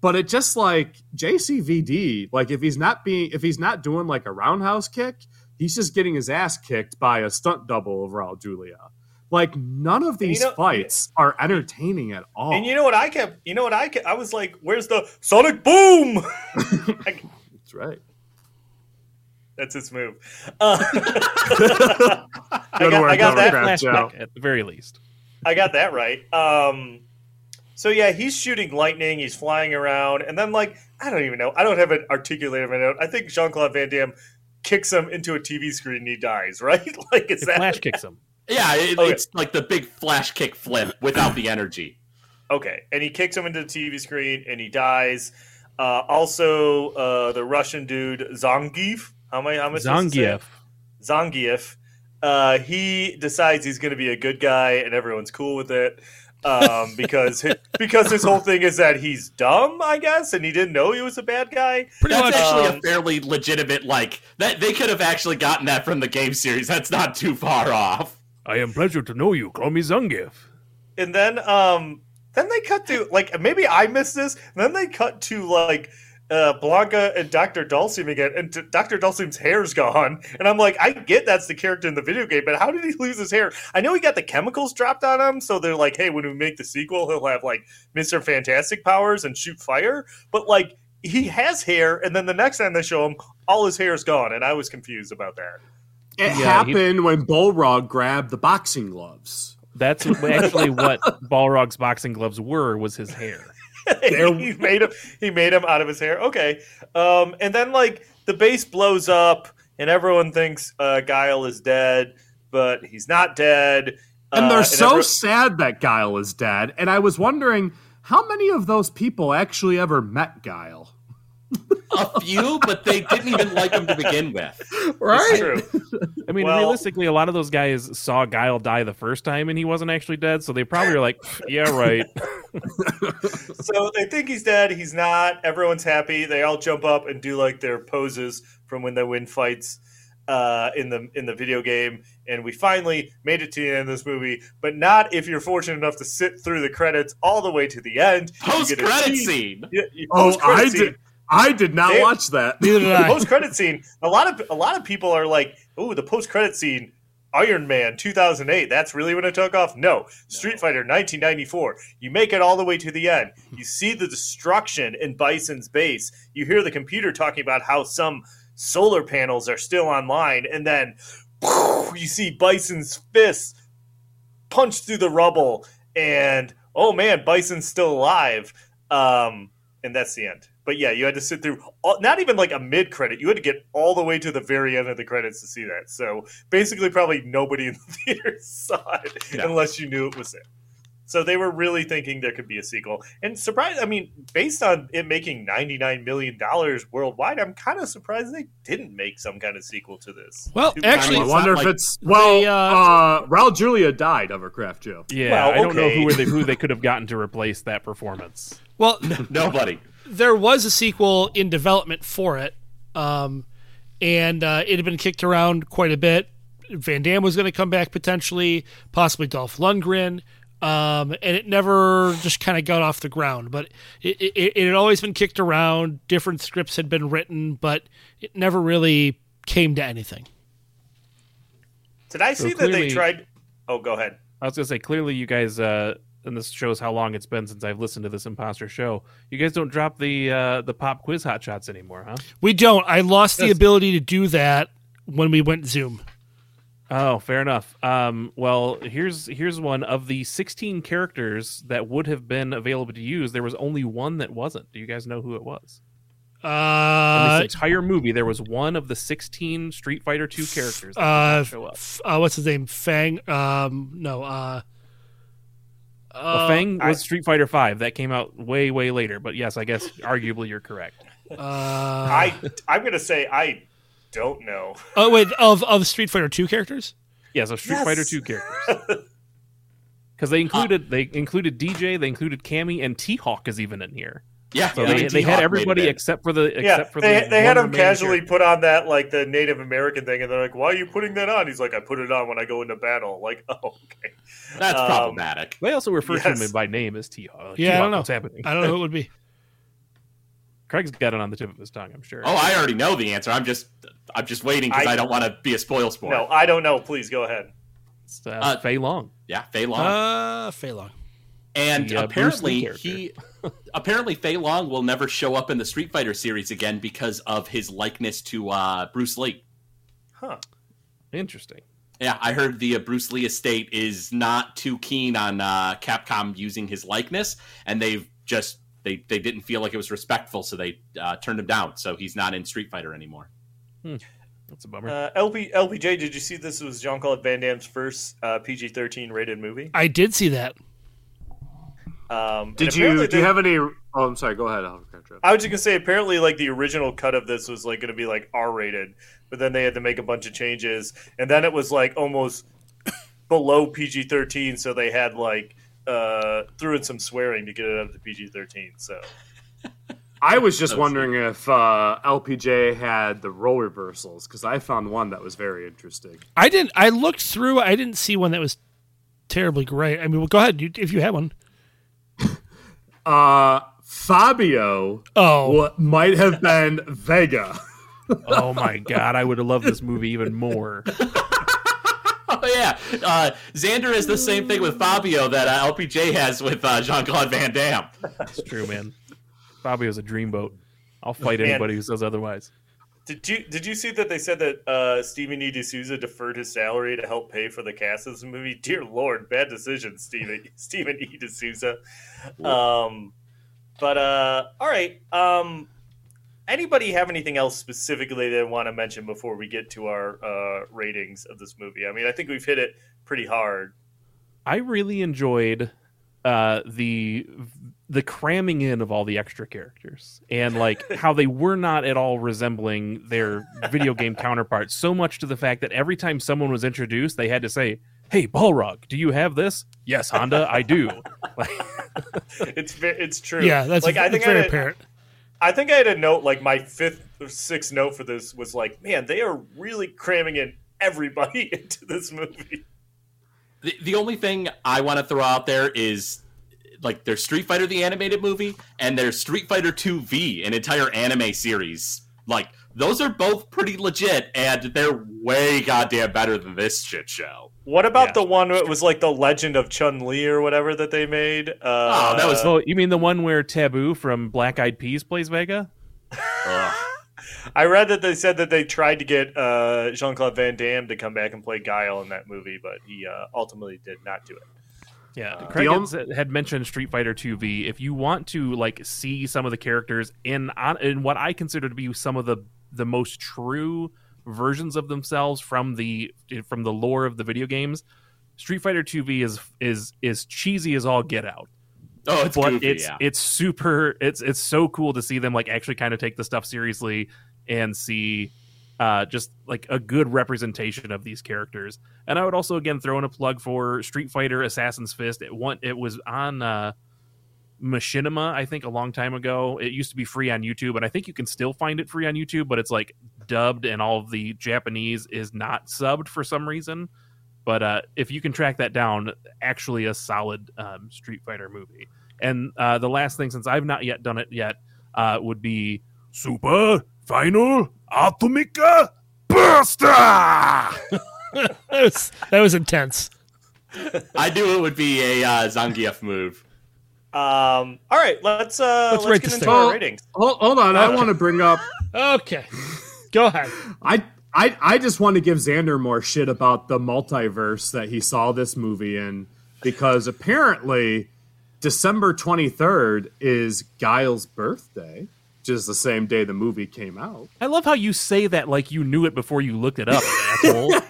But it just like JCVD, like if he's not being if he's not doing like a roundhouse kick, he's just getting his ass kicked by a stunt double of Raul Julia. Like none of these know- fights are entertaining at all. And you know what I kept? You know what I kept? I was like, "Where's the Sonic Boom?" <laughs> <laughs> That's right. That's his move. <laughs> Uh, I got, work, I got that. Hovercraft Joe. Flashback at the very least. I got that right. Um, so yeah, he's shooting lightning. He's flying around, and then like I don't even know. I don't have an articulated note. I think Jean Claude Van Damme kicks him into a TV screen and he dies. <laughs> Right? like is It that flash kicks him. Yeah, it, Okay. it's like the big flash kick flip without the energy. Okay, and he kicks him into the TV screen and he dies. Uh, also, uh, the Russian dude Zangief. How am I? How am I supposed to? Zangief. Zangief. Uh, he decides he's going to be a good guy, and everyone's cool with it um, <laughs> because hi- because his whole thing is that he's dumb, I guess, and he didn't know he was a bad guy. That's actually Um, a fairly legitimate like that. They could have actually gotten that from the game series. That's not too far off. I am pleasure to know you. Call me Zangief. and then um, then they cut to like maybe I missed this. And then they cut to like uh, Blanka and Doctor Dhalsim again, and t- Doctor Dhalsim's hair's gone, and I'm like, I get that's the character in the video game, but how did he lose his hair? I know he got the chemicals dropped on him, so they're like, hey, when we make the sequel, he'll have like Mister Fantastic powers and shoot fire, but like. He has hair, and then the next time they show him, all his hair is gone, and I was confused about that. It Yeah, he- happened when Balrog grabbed the boxing gloves. That's actually <laughs> what Balrog's boxing gloves were. Was his hair. <laughs> he made him he made him out of his hair. Okay. Um, and then like the base blows up and everyone thinks uh, Guile is dead, but he's not dead. And Uh, they're so everyone- sad that Guile is dead. And I was wondering how many of those people actually ever met Guile? A few, but they didn't even like him to begin with. It's true. I mean, Well- realistically, a lot of those guys saw Guile die the first time, and he wasn't actually dead, so they probably were like, "Yeah, right." <laughs> so they think he's dead. He's not. Everyone's happy. They all jump up and do like their poses from when they win fights uh, in the in the video game. And we finally made it to the end of this movie, but not if you're fortunate enough to sit through the credits all the way to the end. Post credit tease- scene. Yeah, you- Oh, I scene. did. I did not They- watch that. <laughs> Neither did the I. post credit scene. A lot of a lot of people are like, "Ooh, the post credit scene." Iron Man 2008. That's really when it took off. No, Street Fighter 1994. You make it all the way to the end. You see the destruction in Bison's base. You hear the computer talking about how some solar panels are still online, and then you see Bison's fist punch through the rubble, and oh man, Bison's still alive. Um, and that's the end. But yeah, you had to sit through all, not even like a mid credit. You had to get all the way to the very end of the credits to see that. So basically, probably nobody in the <laughs> theater saw it No. unless you knew it was it. So they were really thinking there could be a sequel. And surprised, I mean, based on it making $99 million worldwide, I'm kind of surprised they didn't make some kind of sequel to this. Well, Too- actually- I wonder if like- it's well. They, uh, uh, Raul Julia died of a Craft Joe. Yeah, Well, I don't know who they, who they could have gotten to replace that performance. <laughs> Well, Nobody. There was a sequel in development for it, um, and uh, it had been kicked around quite a bit. Van Damme was going to come back potentially, possibly Dolph Lundgren, um, and it never just kind of got off the ground. But it, it, it had always been kicked around. Different scripts had been written, but it never really came to anything. Did I So see that they tried? Oh, go ahead. I was gonna say, clearly, you guys, uh, and this shows how long it's been since I've listened to this imposter show. You guys don't drop the uh, the pop quiz hot shots anymore, huh? We don't. I lost the ability to do that when we went Zoom. Oh, fair enough. Um, well, here's here's one of the 16 characters that would have been available to use. There was only one that wasn't. Do you guys know who it was? In Uh, this entire movie, there was one of the 16 Street Fighter 2 characters that uh, show up. f- uh, what's his name? Fang. Um, no. Uh, Well, uh, Fang I- was Street Fighter 5. That came out way, way later. But yes, I guess arguably you're correct. Uh, <laughs> I I'm gonna say I don't know. oh wait, of of Street Fighter Two characters. Yeah, so Street Yes. Fighter 2 characters. Because <laughs> they included they included DJ, they included Cammy, and T Hawk is even in here. Yeah, So yeah, they, they had everybody except for the yeah, except for they, the they had one him remaining casually character. put on that like the Native American thing, and they're like, "Why are you putting that on?" He's like, "I put it on when I go into battle." <laughs> Like, oh, okay. That's Um, problematic. They also refer to Yes. him by name as T Hawk. Yeah, I don't know. What's happening? I don't know who it would be. <laughs> Craig's got it on the tip of his tongue. I'm sure. Oh, I already know the answer. I'm just I'm just waiting because I- I, don't want to be a spoil sport. No, I don't know. Please go ahead. It's uh, Uh, Fei Long. Yeah, Fei Long. Uh, Fei Long. and the, uh, apparently he apparently Fei Long will never show up in the Street Fighter series again because of his likeness to uh, Bruce Lee. Huh. Interesting. Yeah, I heard the uh, Bruce Lee estate is not too keen on uh, Capcom using his likeness, and they've just they they didn't feel like it was respectful, so they uh, turned him down. So he's not in Street Fighter anymore. That's a bummer. Uh, LP, LPJ, did you see this was Jean Claude Van Damme's first uh, PG 13 rated movie? I did see that. Um, Did you apparently do you have any? Oh, I'm sorry. Go ahead. I'll catch up. I was just gonna say, apparently, like the original cut of this was like gonna be like R rated, but then they had to make a bunch of changes, and then it was like almost <coughs> below PG thirteen, so they had like uh threw in some swearing to get it up to PG thirteen. So <laughs> I was just That was- wondering if uh, LPJ had the role reversals because I found one that was very interesting. I didn't. I looked through. I didn't see one that was terribly great. I mean, well, go ahead you, if you had one. Uh, Fabio Oh, wa- might have been Vega. oh my god, I would have loved this movie even more. <laughs> Oh yeah, uh, Xander is the same thing with Fabio that uh, LPJ has with uh, Jean Claude Van Damme. It's true, man. Fabio's a dreamboat. I'll fight Man. anybody who says otherwise. Did you did you see that they said that uh, Stephen E. D'Souza deferred his salary to help pay for the cast of this movie? <laughs> Dear Lord, bad decision, Steven <laughs> Stephen E. D'Souza. Um, but uh, all right. Um, anybody have anything else specifically they want to mention before we get to our uh, ratings of this movie? I mean, I think we've hit it pretty hard. I really enjoyed uh, the the cramming in of all the extra characters and like <laughs> how they were not at all resembling their video game <laughs> counterparts. So much to the fact that every time someone was introduced, they had to say, "Hey, Balrog, do you have this?" Yes, Honda, I do. Like, <laughs> It's it's true. yeah, that's like I think very I had, apparent. I think I had a note like my fifth or sixth note for this was like, man, they are really cramming in everybody into this movie. The, the only thing I want to throw out there is like there's Street Fighter the animated movie and there's Street Fighter 2 V, an entire anime series. Like those are both pretty legit and they're way goddamn better than this shit show. What about Yeah. the one that was like the Legend of Chun Li or whatever that they made? Uh, Oh, that was- oh, you mean the one where Taboo from Black Eyed Peas plays Vega? <laughs> I read that they said that they tried to get uh, Jean Claude Van Damme to come back and play Guile in that movie, but he uh, ultimately did not do it. Yeah, Uh, Craig The had, had mentioned Street Fighter 2V. If you want to like see some of the characters in on in what I consider to be some of the the most true versions of themselves from the from the lore of the video games, Street Fighter 2V is is is cheesy as all get out. Oh, it's but goofy, it's yeah. it's super it's it's so cool to see them like actually kind of take the stuff seriously and see uh just like a good representation of these characters. And i would also again throw in a plug for street fighter assassin's fist. It it was on uh machinima i think a long time ago. It used to be free on youtube and i think you can still find it free on youtube but it's like dubbed and all of the japanese is not subbed for some reason. But uh, if you can track that down, actually a solid um, Street Fighter movie. And uh, the last thing, since I've not yet done it yet, uh, would be Super Final Atomica Burster. <laughs> that, was, that was intense. I knew it would be a uh, Zangief move. Um, all right, let's uh, Let's let's, rate get this into thing. our ratings. Hold, hold on, I want to bring up. Okay, go ahead. I I I just want to give Xander more shit about the multiverse that he saw this movie in because apparently December twenty third is Guile's birthday. Which is the same day the movie came out. I love how you say that like you knew it before you looked it up, <laughs> asshole. <laughs>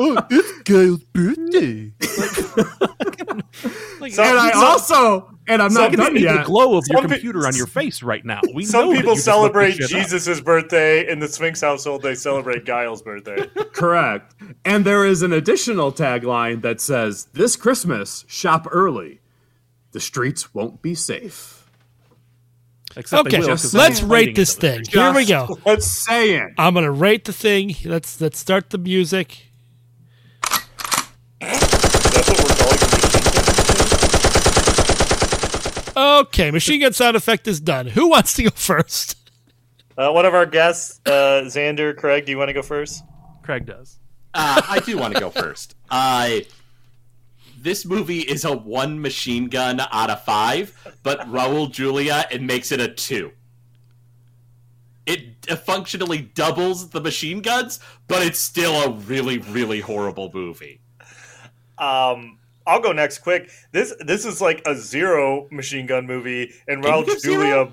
oh, it's Kyle's birthday. <laughs> Like, and I some- also, and I'm I not can done see the glow of your Some pe- computer on your face right now. We know Some that people you just looked celebrate this. Jesus' birthday. In the Sphinx household, they celebrate Giles' birthday. Correct. And there is an additional tagline that says, This Christmas, shop early. The streets won't be safe. Except they Okay, will, 'cause let's rate this each other. thing. Here we go. Let's say it. I'm gonna rate the thing. Let's let's start the music. That's what we're calling it. Okay, machine gun sound effect is done. Who wants to go first? Uh, one of our guests, uh, Xander, Craig, do you want to go first? Craig does. Uh, I do want to go first. Uh, this movie is a one machine gun out of five, but Raul Julia it makes it a two. It functionally doubles the machine guns, but it's still a really, really horrible movie. Um, I'll go next quick. This this is like a zero machine gun movie, and Raul Julia. zero?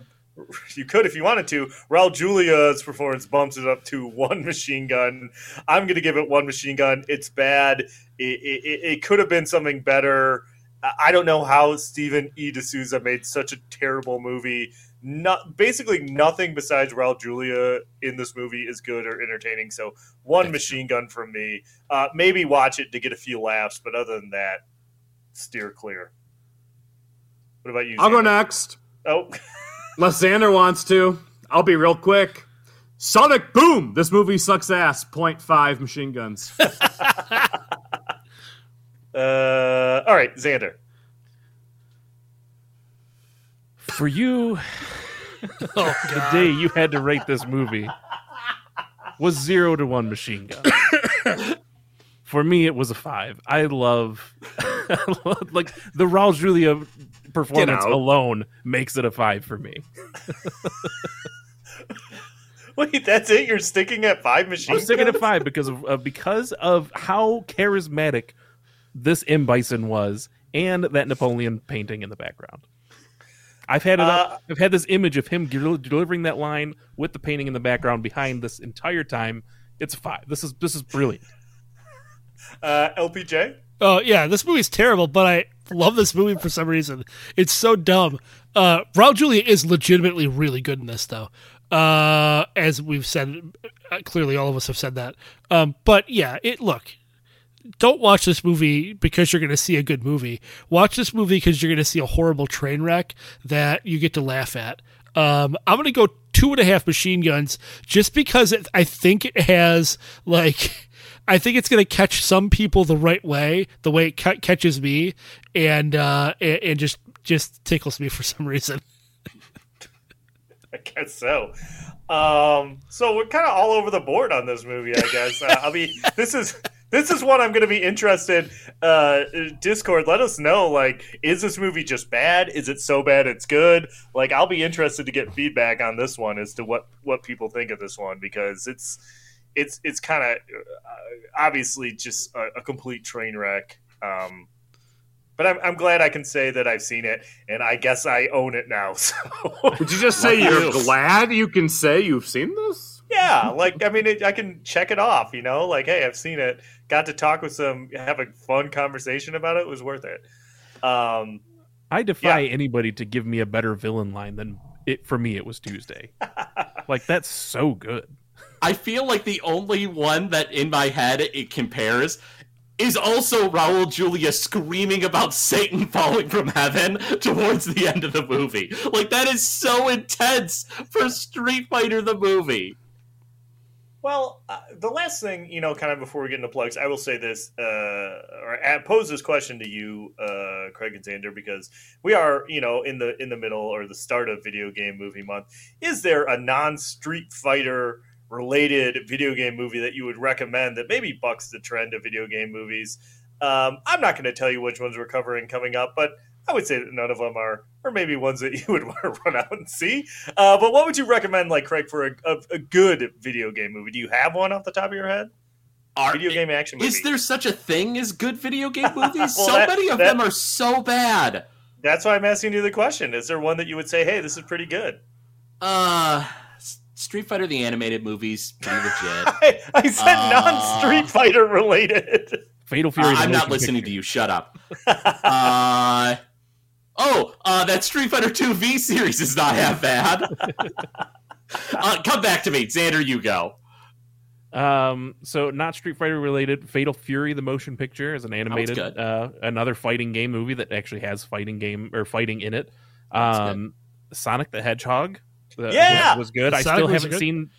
You could if you wanted to. Raul Julia's performance bumps it up to one <laughs> machine gun. I'm going to give it one machine gun. It's bad. It, it, it- could have been something better. I- I don't know how Stephen E. D'Souza made such a terrible movie. Not basically nothing besides Raul Julia in this movie is good or entertaining. So one machine gun from me. Uh, maybe watch it to get a few laughs, but other than that, steer clear. What about you? I'll go next. Oh, <laughs> Unless Xander wants to. I'll be real quick. Sonic Boom! This movie sucks ass. 0.5 machine guns. <laughs> uh, all right, Xander. For you, Oh the day you had to rate this movie was zero to one machine gun. <coughs> For me, it was a five. I love, <laughs> like the Raul Julia performance alone makes it a five for me. <laughs> Wait, that's it? You're sticking at five machine I'm sticking at <laughs> five because of uh, because of how charismatic this M Bison was, and that Napoleon painting in the background. I've had it. up, Uh, I've had this image of him del- delivering that line with the painting in the background behind this entire time. It's five. This is this is brilliant. <laughs> Uh, LPJ? Oh yeah, this movie's terrible, but I love this movie for some reason. It's so dumb. Uh, Raul Julia is legitimately really good in this, though. Uh, as we've said, uh, clearly all of us have said that. Um, but yeah, it look. Don't watch this movie because you're going to see a good movie. Watch this movie because you're going to see a horrible train wreck that you get to laugh at. Um, I'm going to go two and a half machine guns just because it, I think it has like I think it's going to catch some people the right way, the way it ca- catches me, and uh, and, and just just tickles me for some reason. <laughs> I guess so. Um, so we're kind of all over the board on this movie, I guess. Uh, I mean, <laughs> this is this is one I'm going to be interested. Uh, Discord, let us know. Like, is this movie just bad? Is it so bad it's good? Like, I'll be interested to get feedback on this one as to what what people think of this one because it's it's it's kind of uh, obviously just a, a complete train wreck. Um, but I'm, I'm glad I can say that I've seen it, and I guess I own it now. <laughs> So Would you just say you're glad you can say you've seen this? Yeah, like I mean, it, I can check it off. You know, like hey, I've seen it. Got to talk with some, have a fun conversation about it. It was worth it. Um, I defy anybody to give me a better villain line than it. For me, it was Tuesday. <laughs> like that's so good. I feel like the only one that in my head it compares is also Raul Julia screaming about Satan falling from heaven towards the end of the movie. Like that is so intense for Street Fighter the movie. well, uh, the last thing you know, kind of before we get into plugs, I will say this, uh, or uh, pose this question to you, uh, Craig and Xander, because we are, you know, in the in the middle or the start of video game movie month. Is there a non Street Fighter related video game movie that you would recommend that maybe bucks the trend of video game movies? Um, I'm not going to tell you which ones we're covering coming up, but I would say that none of them are, or maybe ones that <laughs> you would want to run out and see. Uh, but what would you recommend, like Craig, for a, a, a good video game movie? Do you have one off the top of your head? Are, video game action movie. Is there such a thing as good video game <laughs> movies? Well, so that- many of that- them are so bad. That's why I'm asking you the question. Is there one that you would say, "Hey, this is pretty good"? Uh, Street Fighter the animated movies pretty legit. <laughs> I, I said Uh, non-Street Fighter related. Fatal Fury. Uh, I'm not listening picture. to you. Shut up. <laughs> uh, oh, uh, that Street Fighter 2 V series is not half bad. <laughs> uh, come back to me, Xander. You go. Um, so not Street Fighter related. Fatal Fury, the motion picture, is an animated, good. uh, another fighting game movie that actually has fighting game or fighting in it. Um, Sonic the Hedgehog, uh, Yeah! was, was good. I still haven't good. seen.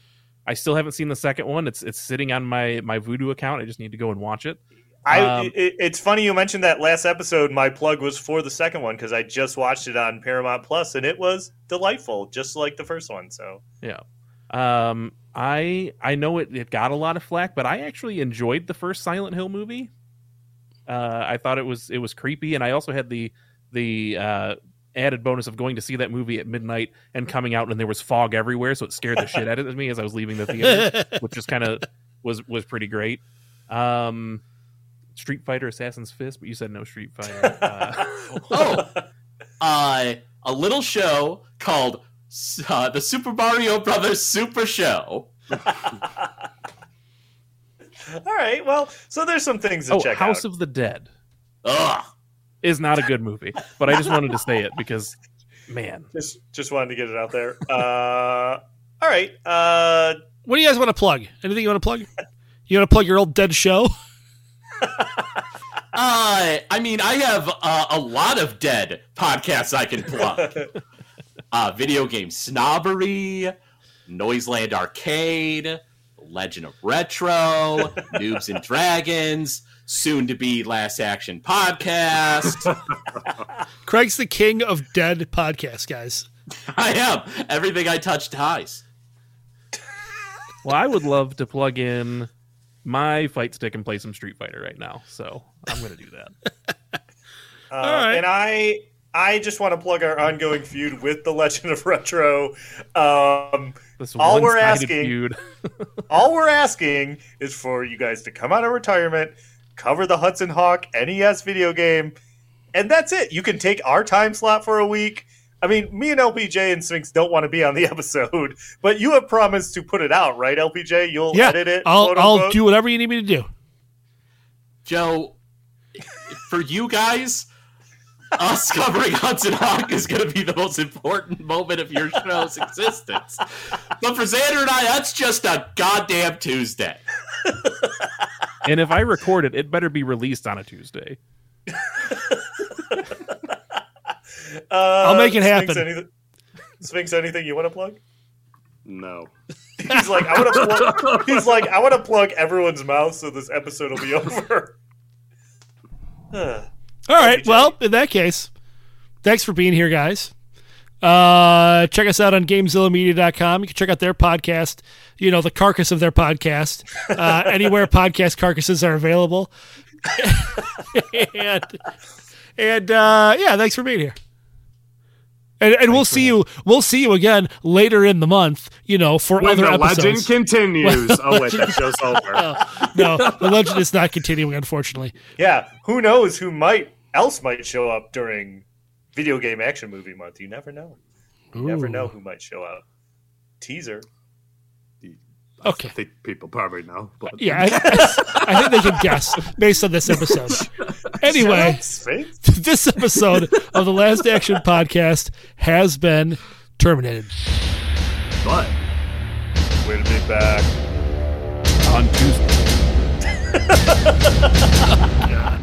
I still haven't seen the second one. It's it's sitting on my my Vudu account. I just need to go and watch it. I. Um, it, it's funny you mentioned that last episode. My plug was for the second one because I just watched it on Paramount Plus and it was delightful, just like the first one. So Yeah. Um, I I know it, it got a lot of flack, but I actually enjoyed the first Silent Hill movie. Uh, I thought it was it was creepy, and I also had the the uh, added bonus of going to see that movie at midnight and coming out and there was fog everywhere, so it scared the shit out of me as I was leaving the theater, <laughs> which just kind of was was pretty great. Um, Street Fighter, Assassin's Fist, but you said no Street Fighter. <laughs> Uh, Oh, uh, a little show called uh, the Super Mario Brothers Super Show. <laughs> all right, well, so there's some things to oh, check House out. of the Dead Ugh. Is not a good movie, but I just wanted to say it because, man, just just wanted to get it out there. Uh, all right. Uh, What do you guys want to plug? Anything you want to plug? You want to plug your old dead show? <laughs> Uh, I mean, I have uh, a lot of dead podcasts I can plug. <laughs> uh, video game snobbery, Noiseland Arcade, Legend of Retro, Noobs and Dragons, soon to be Last Action Podcast. <laughs> Craig's the king of dead podcasts, guys. I am. Everything I touch dies. Well, I would love to plug in my fight stick and play some Street Fighter right now. So I'm going to do that. <laughs> Uh, right. And I I just want to plug our ongoing feud with the Legend of Retro. Um, This All we're one-sided asking- feud. <laughs> all we're asking is for you guys to come out of retirement, cover the Hudson Hawk NES video game, and that's it. You can take our time slot for a week. I mean, me and LPJ and Sphinx don't want to be on the <laughs> episode, but you have promised to put it out, right, LPJ? You'll Yeah, edit it. I'll quote I'll do whatever you need me to do. Joe, for you guys, us <laughs> covering Hudson Hawk is going to be the most important moment of your show's existence. But for Xander and I, that's just a goddamn Tuesday. <laughs> and if I record it, it better be released on a Tuesday. Uh, I'll make it Sphinx, happen. anything, Sphinx, anything you want to plug? No. He's like, I want to plug. He's like, I want to plug everyone's mouth so this episode will be over. All right. Well, in that case, thanks for being here, guys. Uh, check us out on GameZillaMedia.com. You can check out their podcast, you know, the carcass of their podcast, uh, anywhere <laughs> podcast carcasses are available. <laughs> and and uh, yeah, thanks for being here. And, and we'll see you. We'll see you again later in the month. You know, for When other the episodes. legend continues. <laughs> oh wait, that show's over. no, the legend is not continuing, unfortunately. Yeah, who knows who might else might show up during video game action movie month? You never know. You never know who might show up. Teaser. Okay. I think people probably know. But Yeah, I, I think they can guess based on this episode. <laughs> Anyway, Shut up, Sphinx. this episode of the Last Action Podcast has been terminated. but Way to be back. On Tuesday. <laughs> yeah.